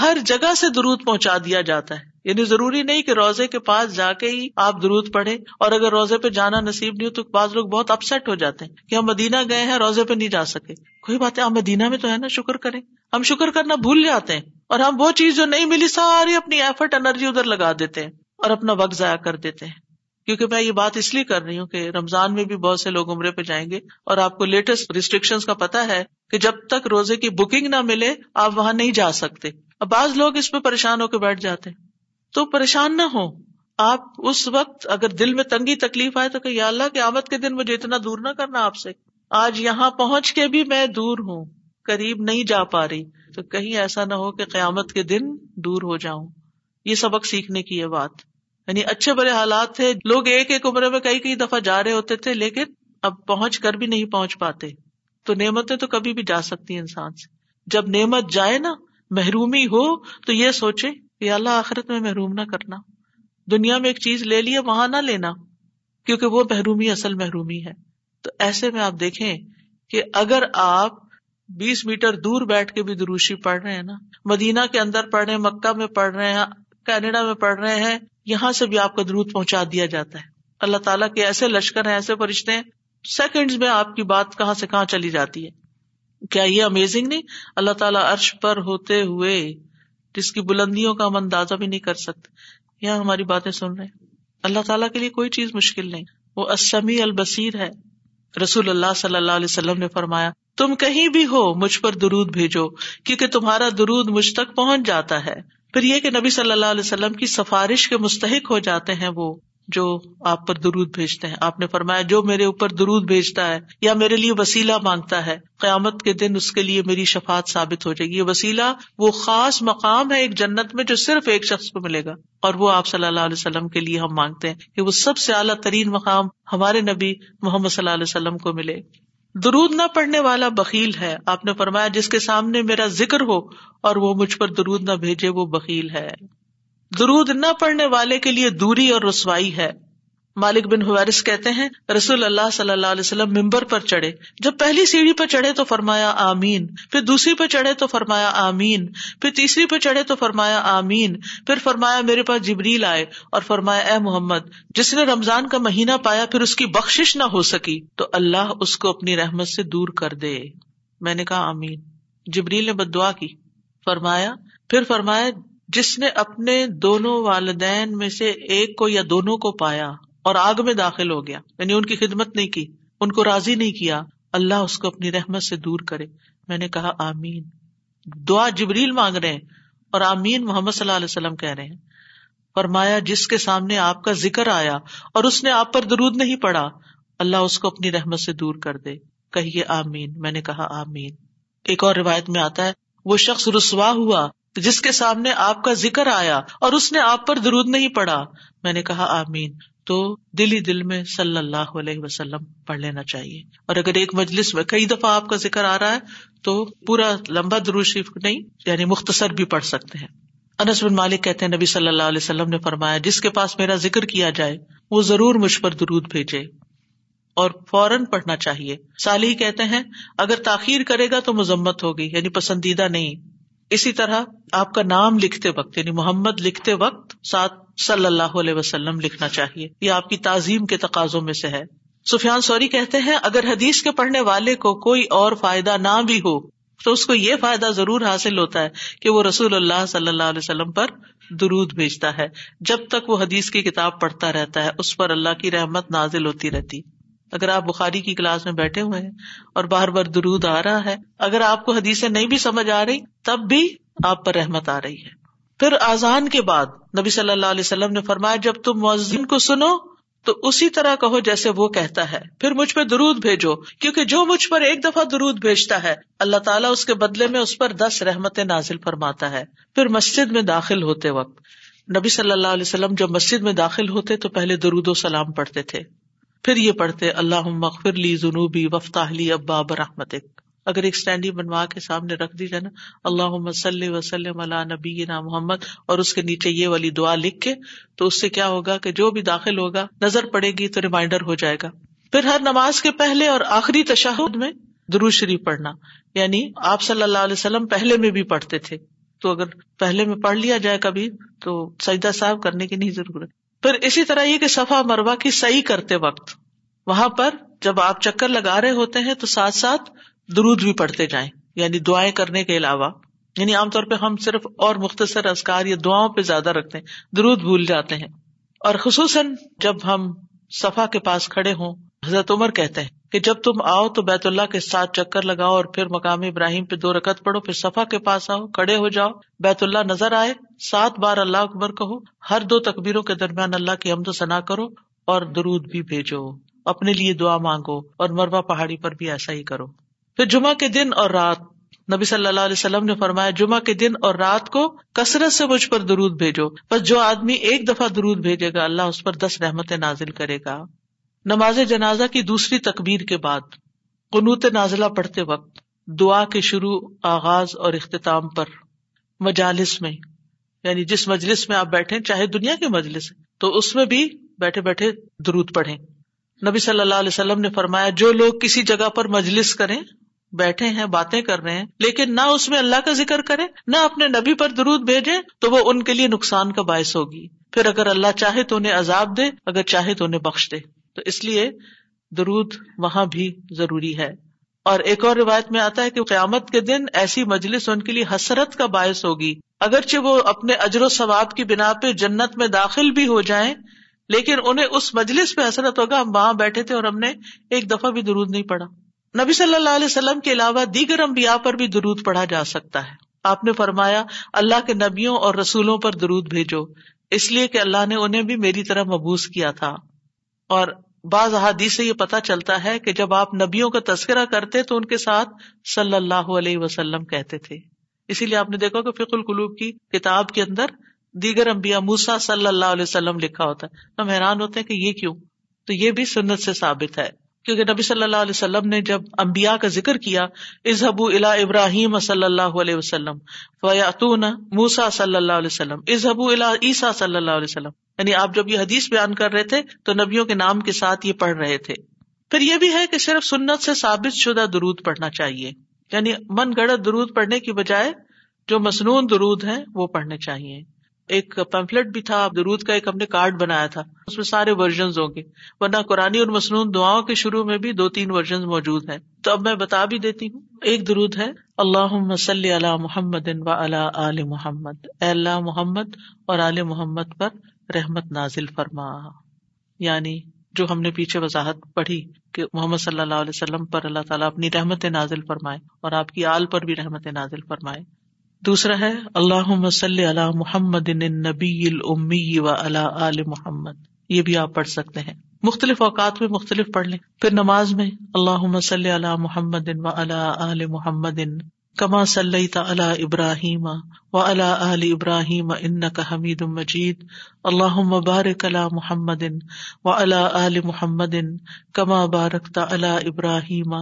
ہر جگہ سے درود پہنچا دیا جاتا ہے۔ یعنی ضروری نہیں کہ روزے کے پاس جا کے ہی آپ درود پڑھے اور اگر روزے پہ جانا نصیب نہیں ہو تو بعض لوگ بہت اپسٹ ہو جاتے ہیں کہ ہم مدینہ گئے ہیں، روزے پہ نہیں جا سکے۔ کوئی بات ہے ہم مدینہ میں تو ہے نا، شکر کریں۔ ہم شکر کرنا بھول جاتے ہیں۔ اور ہم وہ چیز جو نہیں ملی، ساری اپنی ایفرٹ انرجی ادھر لگا دیتے ہیں اور اپنا وقت ضائع کر دیتے ہیں۔ کیونکہ میں یہ بات اس لیے کر رہی ہوں کہ رمضان میں بھی بہت سے لوگ عمرے پہ جائیں گے اور آپ کو لیٹسٹ ریسٹرکشن کا پتا ہے کہ جب تک روزے کی بکنگ نہ ملے، آپ وہاں نہیں جا سکتے۔ اب بعض لوگ اس پہ پریشان ہو کے بیٹھ جاتے ہیں۔ تو پریشان نہ ہو آپ اس وقت اگر دل میں تنگی، تکلیف آئے تو کہ اللہ کے آمد کے دن مجھے اتنا دور نہ کرنا آپ سے۔ آج یہاں پہنچ کے بھی میں دور ہوں، قریب نہیں جا پا رہی۔ تو کہیں ایسا نہ ہو کہ قیامت کے دن دور ہو جاؤں۔ یہ سبق سیکھنے کی یہ بات۔ یعنی اچھے بڑے حالات تھے۔ لوگ ایک ایک عمرے میں کئی کئی دفعہ جا رہے ہوتے تھے، لیکن اب پہنچ کر بھی نہیں پہنچ پاتے۔ تو نعمتیں تو کبھی بھی جا سکتی ہیں انسان سے۔ جب نعمت جائے نا، محرومی ہو، تو یہ سوچے کہ اللہ آخرت میں محروم نہ کرنا۔ دنیا میں ایک چیز لے لیا وہاں نہ لینا، کیونکہ وہ محرومی اصل محرومی ہے۔ تو ایسے میں آپ دیکھیں کہ اگر آپ بیس میٹر دور بیٹھ کے بھی دروشی پڑھ رہے ہیں نا۔ مدینہ کے اندر پڑھ رہے ہیں، مکہ میں پڑھ رہے ہیں، کینیڈا میں پڑھ رہے ہیں، یہاں سے بھی آپ کا درود پہنچا دیا جاتا ہے۔ اللہ تعالیٰ کے ایسے لشکر ہیں، ایسے فرشتے ہیں سیکنڈ میں آپ کی بات کہاں سے کہاں چلی جاتی ہے۔ کیا یہ امیزنگ نہیں؟ اللہ تعالیٰ عرش پر ہوتے ہوئے جس کی بلندیوں کا ہم اندازہ بھی نہیں کر سکتے۔ یہاں ہماری باتیں سن رہے ہیں۔ اللہ تعالیٰ کے لیے کوئی چیز مشکل نہیں۔ وہ اسمی البصیر ہے۔ رسول اللہ صلی اللہ علیہ وسلم نے فرمایا تم کہیں بھی ہو مجھ پر درود بھیجو، کیونکہ تمہارا درود مجھ تک پہنچ جاتا ہے۔ پھر یہ کہ نبی صلی اللہ علیہ وسلم کی سفارش کے مستحق ہو جاتے ہیں وہ جو آپ پر درود بھیجتے ہیں۔ آپ نے فرمایا، جو میرے اوپر درود بھیجتا ہے یا میرے لیے وسیلہ مانگتا ہے، قیامت کے دن اس کے لیے میری شفات ثابت ہو جائے گی۔ یہ وسیلہ وہ خاص مقام ہے ایک جنت میں جو صرف ایک شخص کو ملے گا۔ اور وہ آپ صلی اللہ علیہ وسلم کے لیے ہم مانگتے ہیں کہ وہ سب سے اعلیٰ ترین مقام ہمارے نبی محمد صلی اللہ علیہ وسلم کو ملے۔ درود نہ پڑھنے والا بکیل ہے۔ آپ نے فرمایا، جس کے سامنے میرا ذکر ہو اور وہ مجھ پر درود نہ بھیجے، وہ بکیل ہے۔ درود نہ پڑھنے والے کے لیے دوری اور رسوائی ہے۔ مالک بن حوارث کہتے ہیں، رسول اللہ صلی اللہ علیہ وسلم ممبر پر چڑھے۔ جب پہلی سیڑھی پہ چڑھے تو فرمایا آمین، پھر دوسری پہ چڑھے تو فرمایا آمین، پھر تیسری پہ چڑھے تو فرمایا آمین، پھر فرمایا میرے پاس جبریل آئے اور فرمایا اے محمد، جس نے رمضان کا مہینہ پایا پھر اس کی بخش نہ ہو سکی، تو اللہ اس کو اپنی رحمت سے دور کر دے۔ میں نے کہا آمین۔ جبریل نے بد دعا کی، فرمایا، پھر فرمایا، جس نے اپنے دونوں والدین میں سے ایک کو یا دونوں کو پایا۔ اور آگ میں داخل ہو گیا۔ یعنی ان کی خدمت نہیں کی، ان کو راضی نہیں کیا۔ اللہ اس کو اپنی رحمت سے دور کرے۔ میں نے کہا، آمین۔ دعا جبریل مانگ رہے ہیں اور آمین محمد صلی اللہ علیہ وسلم کہہ رہے ہیں۔ فرمایا، جس کے سامنے آپ کا ذکر آیا اور اس نے آپ پر درود نہیں پڑا، اللہ اس کو اپنی رحمت سے دور کر دے۔ کہیے، آمین۔ میں نے کہا، آمین۔ ایک اور روایت میں آتا ہے، وہ شخص رسوا ہوا، جس کے سامنے آپ کا ذکر آیا اور اس نے آپ پر درود نہیں پڑا۔ میں نے کہا، آمین۔ تو دل ہی دل میں صلی اللہ علیہ وسلم پڑھ لینا چاہیے۔ اور اگر ایک مجلس میں کئی دفعہ آپ کا ذکر آ رہا ہے تو پورا لمبا درود شریف نہیں یعنی مختصر بھی پڑھ سکتے ہیں۔ انس بن مالک کہتے ہیں، نبی صلی اللہ علیہ وسلم نے فرمایا، جس کے پاس میرا ذکر کیا جائے، وہ ضرور مجھ پر درود بھیجے۔ اور فوراً پڑھنا چاہیے۔ سالی کہتے ہیں، اگر تاخیر کرے گا تو مذمت ہوگی یعنی پسندیدہ نہیں۔ اسی طرح آپ کا نام لکھتے وقت یعنی محمد لکھتے وقت ساتھ صلی اللہ علیہ وسلم لکھنا چاہیے۔ یہ آپ کی تعظیم کے تقاضوں میں سے ہے۔ سفیان سوری کہتے ہیں، اگر حدیث کے پڑھنے والے کو کوئی اور فائدہ نہ بھی ہو، تو اس کو یہ فائدہ ضرور حاصل ہوتا ہے کہ وہ رسول اللہ صلی اللہ علیہ وسلم پر درود بھیجتا ہے۔ جب تک وہ حدیث کی کتاب پڑھتا رہتا ہے، اس پر اللہ کی رحمت نازل ہوتی رہتی۔ اگر آپ بخاری کی کلاس میں بیٹھے ہوئے ہیں اور بار بار درود آ رہا ہے، اگر آپ کو حدیثیں نہیں بھی سمجھ آ رہی، تب بھی آپ پر رحمت آ رہی ہے۔ پھر آزان کے بعد نبی صلی اللہ علیہ وسلم نے فرمایا، جب تم مؤذن کو سنو تو اسی طرح کہو جیسے وہ کہتا ہے۔ پھر مجھ پہ درود بھیجو، کیونکہ جو مجھ پر ایک دفعہ درود بھیجتا ہے، اللہ تعالیٰ اس کے بدلے میں اس پر دس رحمت نازل فرماتا ہے۔ پھر مسجد میں داخل ہوتے وقت، نبی صلی اللہ علیہ وسلم جب مسجد میں داخل ہوتے تو پہلے درود و سلام پڑھتے تھے۔ پھر یہ پڑھتے اللہ مغفر لی جنوبی وفتاح لی ابا برحمت اگر ایک اسٹینڈی بنوا کے سامنے رکھ دی جائے نا اللہ وسلم وسلم اللہ نبی نا محمد، اور اس کے نیچے یہ والی دعا لکھ کے، تو اس سے کیا ہوگا کہ جو بھی داخل ہوگا، نظر پڑے گی تو ریمائنڈر ہو جائے گا۔ پھر ہر نماز کے پہلے اور آخری تشہد میں درو شریف پڑھنا۔ یعنی آپ صلی اللہ علیہ وسلم پہلے میں بھی پڑھتے تھے۔ تو اگر پہلے میں پڑھ لیا جائے کبھی، تو سجدہ صاحب کرنے کی نہیں ضرورت۔ پھر اسی طرح یہ کہ صفا مروا کی صحیح کرتے وقت، وہاں پر جب آپ چکر لگا رہے ہوتے ہیں تو ساتھ ساتھ درود بھی پڑھتے جائیں یعنی دعائیں کرنے کے علاوہ یعنی عام طور پہ ہم صرف اور مختصر ازکار یا دعاؤں پہ زیادہ رکھتے ہیں، درود بھول جاتے ہیں۔ اور خصوصاً جب ہم صفا کے پاس کھڑے ہوں، حضرت عمر کہتے ہیں کہ جب تم آؤ تو بیت اللہ کے ساتھ چکر لگاؤ اور پھر مقام ابراہیم پہ دو رکت پڑھو، پھر صفا کے پاس آؤ، کھڑے ہو جاؤ، بیت اللہ نظر آئے، سات بار اللہ اکبر کہو، ہر دو تقبیروں کے درمیان اللہ کی حمد و ثنا کرو اور درود بھی بھیجو، اپنے لیے دعا مانگو اور مروا پہاڑی پر بھی ایسا ہی کرو۔ پھر جمعہ کے دن اور رات، نبی صلی اللہ علیہ وسلم نے فرمایا، جمعہ کے دن اور رات کو کثرت سے مجھ پر درود بھیجو۔ بس جو آدمی ایک دفعہ درود بھیجے گا، اللہ اس پر دس رحمت نازل کرے گا۔ نماز جنازہ کی دوسری تکبیر کے بعد، قنوت نازلہ پڑھتے وقت، دعا کے شروع، آغاز اور اختتام پر مجالس میں یعنی جس مجلس میں آپ بیٹھے چاہے دنیا کے مجلس، تو اس میں بھی بیٹھے بیٹھے درود پڑھے نبی صلی اللہ علیہ وسلم نے فرمایا، جو لوگ کسی جگہ پر مجلس کریں بیٹھے ہیں، باتیں کر رہے ہیں، لیکن نہ اس میں اللہ کا ذکر کرے نہ اپنے نبی پر درود بھیجے تو وہ ان کے لیے نقصان کا باعث ہوگی۔ پھر اگر اللہ چاہے تو انہیں عذاب دے، اگر چاہے تو انہیں بخش دے۔ تو اس لیے درود وہاں بھی ضروری ہے۔ اور ایک اور روایت میں آتا ہے کہ قیامت کے دن ایسی مجلس ان کے لیے حسرت کا باعث ہوگی۔ اگرچہ وہ اپنے اجر و ثواب کی بنا پہ جنت میں داخل بھی ہو جائیں، لیکن انہیں اس مجلس پہ حسرت ہوگا، ہم وہاں بیٹھے تھے اور ہم نے ایک دفعہ بھی درود نہیں پڑھا۔ نبی صلی اللہ علیہ وسلم کے علاوہ دیگر امبیا پر بھی درود پڑھا جا سکتا ہے۔ آپ نے فرمایا، اللہ کے نبیوں اور رسولوں پر درود بھیجو۔ اس لیے کہ اللہ نے انہیں بھی میری طرح مبوس کیا تھا۔ اور بعض احادیث سے یہ پتا چلتا ہے کہ جب آپ نبیوں کا تذکرہ کرتے تو ان کے ساتھ صلی اللہ علیہ وسلم کہتے تھے۔ اسی لیے آپ نے دیکھا کہ فک القلوب کی کتاب کے اندر دیگر امبیا موسا صلی اللہ علیہ وسلم لکھا ہوتا ہے۔ ہم حیران ہوتے ہیں کہ یہ کیوں؟ تو یہ بھی سنت سے ثابت ہے۔ کیونکہ نبی صلی اللہ علیہ وسلم نے جب امبیا کا ذکر کیا ازہبو الا ابراہیم صلی اللہ علیہ وسلم فیاتون موسا صلی اللہ علیہ وسلم ازہبو الا عیسیٰ صلی اللہ علیہ وسلم۔ یعنی آپ جب یہ حدیث بیان کر رہے تھے تو نبیوں کے نام کے ساتھ یہ پڑھ رہے تھے۔ پھر یہ بھی ہے کہ صرف سنت سے ثابت شدہ درود پڑھنا چاہیے۔ یعنی من گڑت درود پڑھنے کی بجائے جو مصنون درود ہے وہ پڑھنے چاہیے۔ ایک پمفلٹ بھی تھا درود کا ایک ہم نے کارڈ بنایا تھا۔ اس میں سارے ورژن ہوں گے۔ ورنہ قرآن اور مصنون دعاؤں کے شروع میں بھی دو تین ورژن موجود ہیں۔ تو اب میں بتا بھی دیتی ہوں۔ ایک درود ہے اللہ مسلی علی محمد و علی محمد۔ اے اللہ محمد اور علی محمد پر رحمت نازل فرما۔ یعنی جو ہم نے پیچھے وضاحت پڑھی کہ محمد صلی اللہ علیہ وسلم پر اللہ تعالیٰ اپنی رحمت نازل فرمائے اور آپ کی آل پر بھی رحمت نازل فرمائے۔ دوسرا ہے اللہ مسل علی محمد نبی المی و اللہ عل محمد۔ یہ بھی آپ پڑھ سکتے ہیں۔ مختلف اوقات میں مختلف پڑھ لیں۔ پھر نماز میں اللہ مسل علی محمد و اللہ عل محمد، کما صلی تعلی ابراہیم و اللہ علی ابراہیم ان کا حمید مجید۔ اللہ مبارک اللہ محمد و اللہ علی محمد، کما بارک تعلی ابراہیم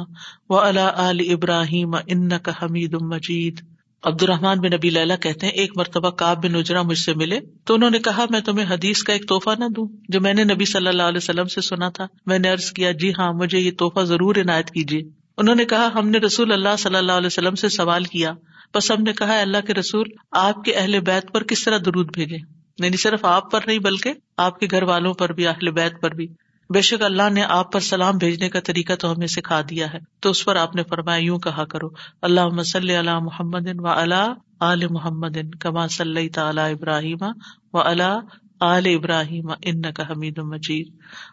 و اللہ علی ابراہیم ان کا حمید مجید۔ عبد الرحمان بن نبی اللہ کہتے ہیں، ایک مرتبہ کاب بن اجرا مجھ سے ملے تو انہوں نے کہا، میں تمہیں حدیث کا ایک تحفہ نہ دوں، جو میں نے نبی صلی اللہ علیہ وسلم سے سنا تھا۔ میں نے ارض کیا جی ہاں مجھے یہ تحفہ ضرور عنایت کیجیے۔ انہوں نے کہا، ہم نے رسول اللہ صلی اللہ علیہ وسلم سے سوال کیا، بس ہم نے کہا اللہ کے رسول، آپ کے اہل بیت پر کس طرح درود بھیجے یعنی صرف آپ پر نہیں، بلکہ آپ کے گھر والوں پر بھی، اہل بیت پر بھی۔ بے شک اللہ نے آپ پر سلام بھیجنے کا طریقہ تو ہمیں سکھا دیا ہے۔ تو اس پر آپ نے فرمایا، یوں کہا کرو اللہ مسلی علی محمد و اللہ عل محمد کما صلی تعلی ابراہیم و اللہ آل ابراہیم ان کا حمید مجید۔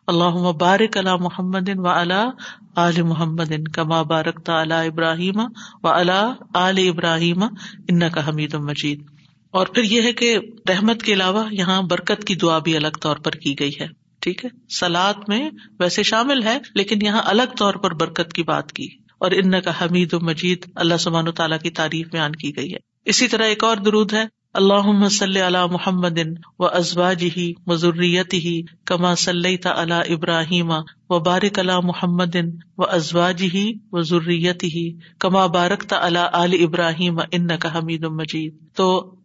اللہ بارک اللہ محمد و اللہ آل محمد کما بارک تعلی ابراہیم و اللہ آل ابراہیم ان کا حمید مجید۔ اور پھر یہ ہے کہ رحمت کے علاوہ یہاں برکت کی دعا بھی الگ طور پر کی گئی ہے۔ ٹھیک ہے؟ سلاد میں ویسے شامل ہے، لیکن یہاں الگ طور پر برکت کی بات کی۔ اور ان کا حمید و مجید، اللہ سبحان و تعالیٰ کی تعریف بیان کی گئی ہے۔ اسی طرح ایک اور درود ہے اللہ صلی اللہ محمد و ازواج ہی مضریت ہی کما صلی اللہ ابراہیم و بارک اللہ محمد و ازواج ہی و ضروریت ہی کما بارک تا اللہ علی ابراہیم ان کا حمید مجید۔ تو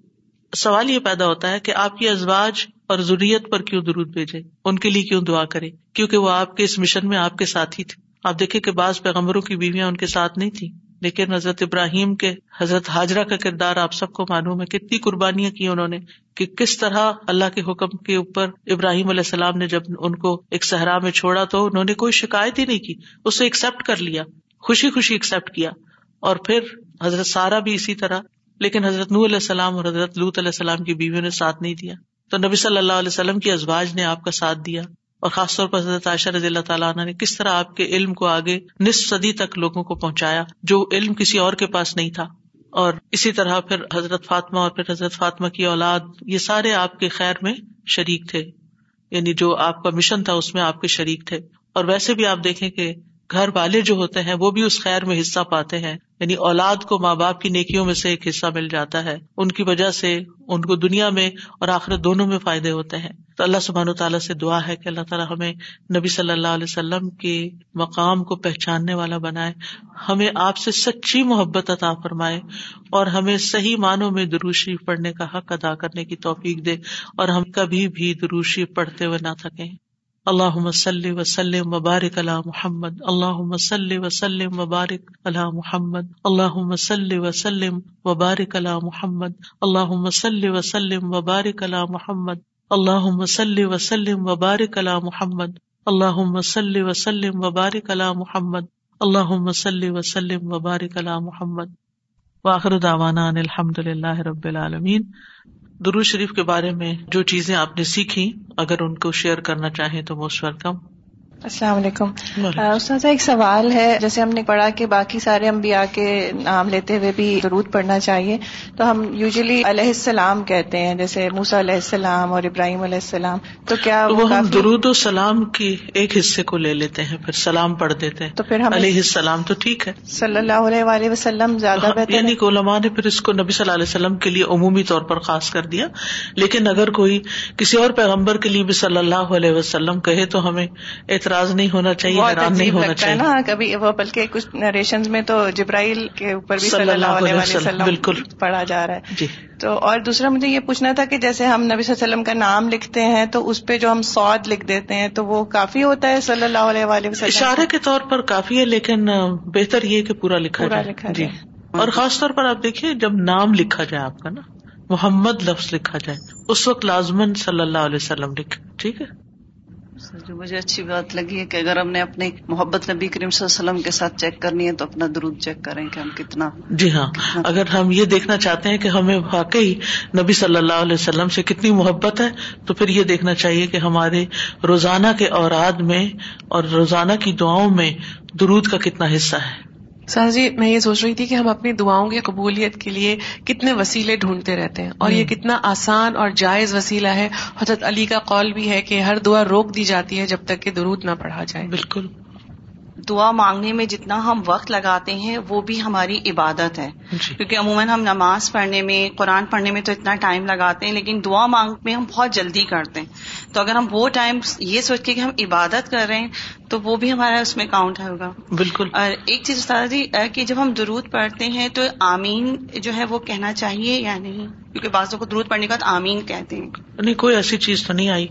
سوال یہ پیدا ہوتا ہے کہ آپ کی ازواج اور ضروریت پر کیوں درود بھیجے؟ ان کے لیے کیوں دعا کرے؟ کیونکہ وہ آپ کے اس مشن میں آپ کے ساتھ ہی تھے۔ آپ دیکھیں کہ بعض پیغمبروں کی بیویاں ان کے ساتھ نہیں تھی لیکن حضرت ابراہیم کے حضرت حاجرہ کا کردار آپ سب کو معلوم ہے۔ کتنی قربانیاں کی انہوں نے کہ کس طرح اللہ کے حکم کے اوپر ابراہیم علیہ السلام نے جب ان کو ایک صحرا میں چھوڑا تو انہوں نے کوئی شکایت ہی نہیں کی۔ اسے ایکسپٹ کر لیا۔ خوشی خوشی ایکسپٹ کیا۔ اور پھر حضرت سارا بھی اسی طرح۔ لیکن حضرت نور علیہ السلام اور حضرت لوت علیہ السلام کی بیویوں نے ساتھ نہیں دیا۔ تو نبی صلی اللہ علیہ وسلم کی ازواج نے آپ کا ساتھ دیا اور خاص طور پر حضرت عائشہ رضی اللہ تعالیٰ عنہ نے کس طرح آپ کے علم کو آگے نصف صدی تک لوگوں کو پہنچایا جو علم کسی اور کے پاس نہیں تھا اور اسی طرح پھر حضرت فاطمہ اور پھر حضرت فاطمہ کی اولاد، یہ سارے آپ کے خیر میں شریک تھے یعنی جو آپ کا مشن تھا اس میں آپ کے شریک تھے۔ اور ویسے بھی آپ دیکھیں کہ گھر والے جو ہوتے ہیں وہ بھی اس خیر میں حصہ پاتے ہیں۔ یعنی اولاد کو ماں باپ کی نیکیوں میں سے ایک حصہ مل جاتا ہے۔ ان کی وجہ سے ان کو دنیا میں اور آخرت دونوں میں فائدے ہوتے ہیں۔ تو اللہ سبحان و تعالیٰ سے دعا ہے کہ اللہ تعالیٰ ہمیں نبی صلی اللہ علیہ وسلم کے مقام کو پہچاننے والا بنائے۔ ہمیں آپ سے سچی محبت عطا فرمائے اور ہمیں صحیح معنوں میں دروشی پڑھنے کا حق ادا کرنے کی توفیق دے اور ہم کبھی بھی دروشی پڑھتے ہوئے نہ تھکیں۔ اللہ مسل وسلم وبارک اللہ محمد اللہ مسل وسلم وبارک اللہ محمد اللہ مسل وسلم وبارک اللہ محمد اللہ مسل وسلم وبارک اللہ محمد اللہ مسل وسلم وبارک اللہ محمد اللہ مسل وسلم وبارک اللہ محمد اللہ مسل وسلم وبارک اللہ محمد۔ واخر داوانا الحمد للہ رب العالمین۔ درو شریف کے بارے میں جو چیزیں آپ نے سیکھی، اگر ان کو شیئر کرنا چاہیں تو موسٹ ویلکم السلام علیکم۔ استاد ایک سوال ہے۔ جیسے ہم نے پڑھا کہ باقی سارے انبیاء کے نام لیتے ہوئے بھی درود پڑھنا چاہیے تو ہم یوزلی علیہ السلام کہتے ہیں جیسے موسا علیہ السلام اور ابراہیم علیہ السلام۔ تو کیا وہ ہم درود و سلام کی ایک حصے کو لے لیتے ہیں پھر سلام پڑھ دیتے ہیں۔ تو پھر ہم علیہ السلام تو ٹھیک ہے۔ صلی اللہ علیہ وآلہ وسلم زیادہ بہتر یعنی علماء نے پھر اس کو نبی صلی اللہ علیہ وسلم کے لیے عمومی طور پر خاص کر دیا۔ لیکن اگر کوئی کسی اور پیغمبر کے لیے بھی صلی اللہ علیہ وسلم کہے تو ہمیں اعتراض نہیں ہونا چاہیے حیران نہیں ہونا چاہیے۔ نا کبھی وہ بلکہ کچھ نریشن میں تو جبرائیل کے اوپر بھی صلی اللہ علیہ وسلم بالکل۔ پڑھا جا رہا ہے۔ جی۔ تو اور دوسرا مجھے یہ پوچھنا تھا کہ جیسے ہم نبی صلی اللہ علیہ وسلم کا نام لکھتے ہیں تو اس پہ جو ہم سعود لکھ دیتے ہیں تو وہ کافی ہوتا ہے صلی اللہ علیہ وسلم اشارے کے طور پر کافی ہے لیکن بہتر یہ کہ پورا لکھا پورا لکھا جی۔ اور خاص طور پر آپ دیکھیے جب نام لکھا جائے آپ کا نا محمد لفظ لکھا جائے۔ اس وقت لازمن صلی اللہ علیہ وسلم لکھے ٹھیک ہے؟ جو مجھے اچھی بات لگی ہے کہ اگر ہم نے اپنی محبت نبی کریم صلی اللہ علیہ وسلم کے ساتھ چیک کرنی ہے تو اپنا درود چیک کریں کہ ہم کتنا جی ہاں۔ اگر ہم یہ دیکھنا چاہتے ہیں کہ ہمیں واقعی نبی صلی اللہ علیہ وسلم سے کتنی محبت ہے، تو پھر یہ دیکھنا چاہیے کہ ہمارے روزانہ کے اوراد میں اور روزانہ کی دعاؤں میں درود کا کتنا حصہ ہے۔ سر جی میں یہ سوچ رہی تھی کہ ہم اپنی دعاؤں کی قبولیت کے لیے کتنے وسیلے ڈھونڈتے رہتے ہیں اور یہ کتنا آسان اور جائز وسیلہ ہے۔ حضرت علی کا قول بھی ہے کہ ہر دعا روک دی جاتی ہے جب تک کہ درود نہ پڑھا جائے۔ بالکل۔ دعا مانگنے میں جتنا ہم وقت لگاتے ہیں وہ بھی ہماری عبادت ہے۔ جی۔ کیونکہ عموماً ہم نماز پڑھنے میں قرآن پڑھنے میں تو اتنا ٹائم لگاتے ہیں لیکن دعا مانگ میں ہم بہت جلدی کرتے ہیں۔ تو اگر ہم وہ ٹائم یہ سوچ کے کہ ہم عبادت کر رہے ہیں تو وہ بھی ہمارا اس میں کاؤنٹ ہوگا۔ بالکل۔ اور ایک چیز استاد جی کہ جب ہم درود پڑھتے ہیں تو آمین جو ہے وہ کہنا چاہیے یا نہیں؟ کیونکہ بعضوں کو درود پڑھنے کے بعد آمین کہتے ہیں۔ نہیں کوئی ایسی چیز تو نہیں آئی۔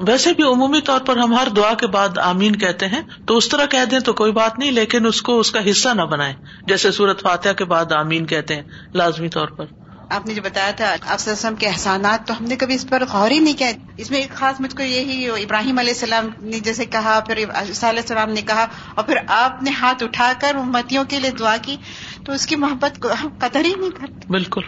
ویسے بھی عمومی طور پر ہم ہر دعا کے بعد آمین کہتے ہیں تو اس طرح کہہ دیں تو کوئی بات نہیں لیکن اس کو اس کا حصہ نہ بنائے جیسے سورت فاتحہ کے بعد آمین کہتے ہیں لازمی طور پر۔ آپ نے جو بتایا تھا افسر کے احسانات تو ہم نے کبھی اس پر غور ہی نہیں کیا۔ اس میں ایک خاص مجھ کو یہی ابراہیم علیہ السلام نے جیسے کہا پھر علیہ السلام نے کہا اور پھر آپ نے ہاتھ اٹھا کر امتیوں کے لیے دعا کی تو اس کی محبت کو ہم قدر ہی نہیں کرتے۔ بالکل۔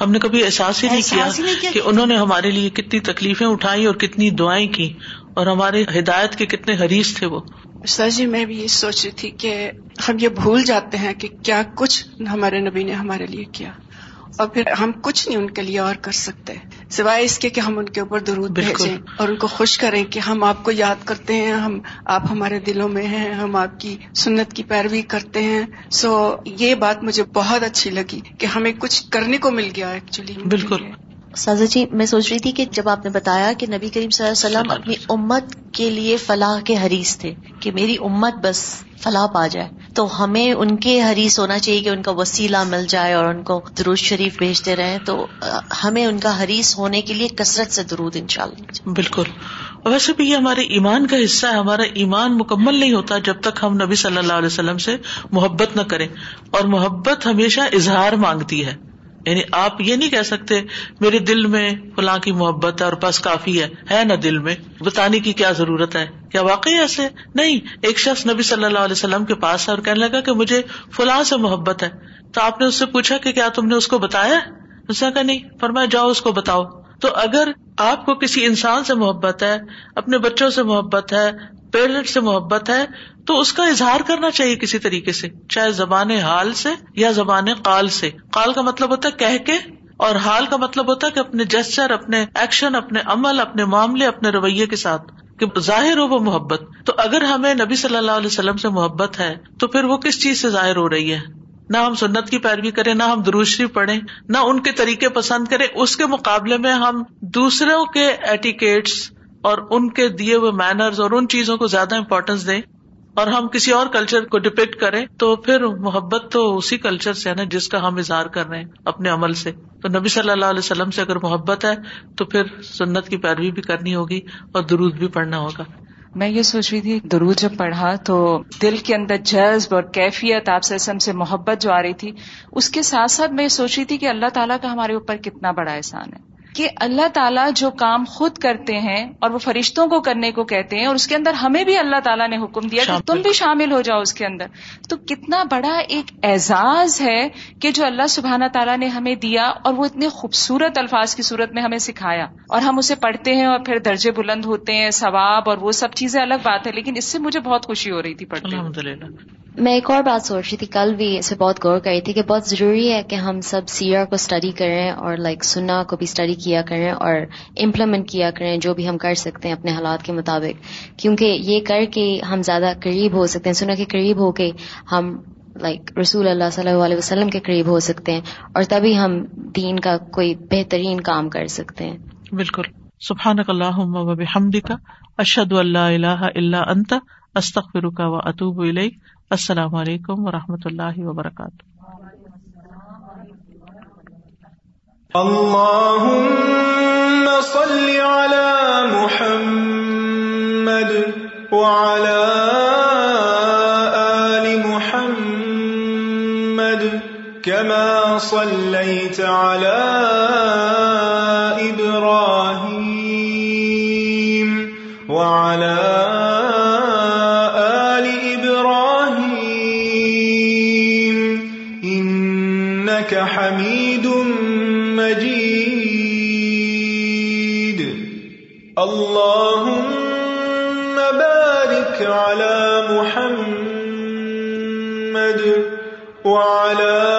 ہم نے کبھی احساس ہی نہیں کیا کہ انہوں نے ہمارے لیے کتنی تکلیفیں اٹھائی اور کتنی دعائیں کی اور ہمارے ہدایت کے کتنے حریث تھے وہ۔ سر جی میں بھی یہ سوچ رہی تھی کہ ہم یہ بھول جاتے ہیں کہ کیا کچھ ہمارے نبی نے ہمارے لیے کیا۔ اور پھر ہم کچھ نہیں ان کے لیے اور کر سکتے۔ سوائے اس کے کہ ہم ان کے اوپر درود بھیجیں اور ان کو خوش کریں کہ ہم آپ کو یاد کرتے ہیں ہم آپ ہمارے دلوں میں ہیں ہم آپ کی سنت کی پیروی کرتے ہیں۔ سو یہ بات مجھے بہت اچھی لگی کہ ہمیں کچھ کرنے کو مل گیا ایکچولی بالکل۔ سازا جی میں سوچ رہی تھی کہ جب آپ نے بتایا کہ نبی کریم صلی اللہ علیہ وسلم اپنی امت کے لیے فلاح کے حریث تھے کہ میری امت بس فلاح پا جائے۔ تو ہمیں ان کے حریث ہونا چاہیے کہ ان کا وسیلہ مل جائے اور ان کو درود شریف بھیجتے رہے تو ہمیں ان کا حریث ہونے کے لیے کثرت سے درود ان شاء اللہ بالکل ویسے بھی یہ ہمارے ایمان کا حصہ ہے ہمارا ایمان مکمل نہیں ہوتا جب تک ہم نبی صلی اللہ علیہ وسلم سے محبت نہ کریں۔ اور محبت ہمیشہ اظہار مانگتی ہے۔ یعنی آپ یہ نہیں کہہ سکتے میرے دل میں فلاں کی محبت ہے اور بس کافی ہے ہے نا دل میں؟ بتانے کی کیا ضرورت ہے؟ کیا واقعی ایسے؟ نہیں، ایک شخص نبی صلی اللہ علیہ وسلم کے پاس ہے اور کہنے لگا کہ مجھے فلاں سے محبت ہے۔ تو آپ نے اس سے پوچھا کہ کیا تم نے اس کو بتایا؟ اس نے کہا نہیں، فرمایا جاؤ اس کو بتاؤ۔ تو اگر آپ کو کسی انسان سے محبت ہے، اپنے بچوں سے محبت ہے پیرنٹ سے محبت ہے تو اس کا اظہار کرنا چاہیے کسی طریقے سے، چاہے زبان حال سے یا زبان قال سے۔ قال کا مطلب ہوتا ہے کہہ کے، اور حال کا مطلب ہوتا ہے کہ اپنے جسچر، اپنے ایکشن، اپنے عمل، اپنے معاملے، اپنے رویے کے ساتھ۔ کہ ظاہر ہو وہ محبت۔ تو اگر ہمیں نبی صلی اللہ علیہ وسلم سے محبت ہے، تو پھر وہ کس چیز سے ظاہر ہو رہی ہے؟ نہ ہم سنت کی پیروی کریں، نہ ہم دروشری پڑھیں، نہ ان کے طریقے پسند کریں۔ اس کے مقابلے میں ہم دوسروں کے ایٹیکیٹس اور ان کے دیے ہوئے مینرز اور ان چیزوں کو زیادہ امپورٹینس دیں۔ اور ہم کسی اور کلچر کو ڈپیکٹ کریں تو پھر محبت تو اسی کلچر سے ہے نا جس کا ہم اظہار کر رہے ہیں اپنے عمل سے۔ تو نبی صلی اللہ علیہ وسلم سے اگر محبت ہے تو پھر سنت کی پیروی بھی کرنی ہوگی اور درود بھی پڑھنا ہوگا۔ میں یہ سوچ رہی تھی، درود جب پڑھا تو دل کے اندر جذب اور کیفیت آپ سے سے محبت جو آ رہی تھی، اس کے ساتھ ساتھ میں یہ سوچ رہی تھی کہ اللہ تعالیٰ کا ہمارے اوپر کتنا بڑا احسان ہے۔ کہ اللہ تعالیٰ جو کام خود کرتے ہیں اور وہ فرشتوں کو کرنے کو کہتے ہیں اور اس کے اندر ہمیں بھی اللہ تعالیٰ نے حکم دیا کہ تم بھی شامل ہو جاؤ اس کے اندر۔ تو کتنا بڑا ایک اعزاز ہے کہ جو اللہ سبحانہ تعالیٰ نے ہمیں دیا اور وہ اتنے خوبصورت الفاظ کی صورت میں ہمیں سکھایا۔ اور ہم اسے پڑھتے ہیں اور پھر درجے بلند ہوتے ہیں ثواب اور وہ سب چیزیں الگ بات ہے لیکن اس سے مجھے بہت خوشی ہو رہی تھی پڑھتے میں ایک اور بات سوچ رہی تھی، کل بھی اسے بہت غور کری تھی کہ بہت ضروری ہے کہ ہم سب سیرا کو اسٹڈی کریں اور لائک سنا کو بھی اسٹڈی کیا کریں اور امپلیمنٹ کیا کریں جو بھی ہم کر سکتے ہیں اپنے حالات کے مطابق۔ کیونکہ یہ کر کے ہم زیادہ قریب ہو سکتے ہیں سنا کے قریب ہو کے ہم لائک رسول اللہ صلی اللہ علیہ وسلم کے قریب ہو سکتے ہیں اور تبھی ہم دین کا کوئی بہترین کام کر سکتے ہیں۔ بالکل۔ سبحان اللہ و اشد اللہ اللہ اللہ انت استخر و اطوب السلام علیکم و رحمۃ اللہ وبرکاتہ۔ اللهم صل على محمد وعلى آل محمد كما صليت على إبراهيم وعلى وعلى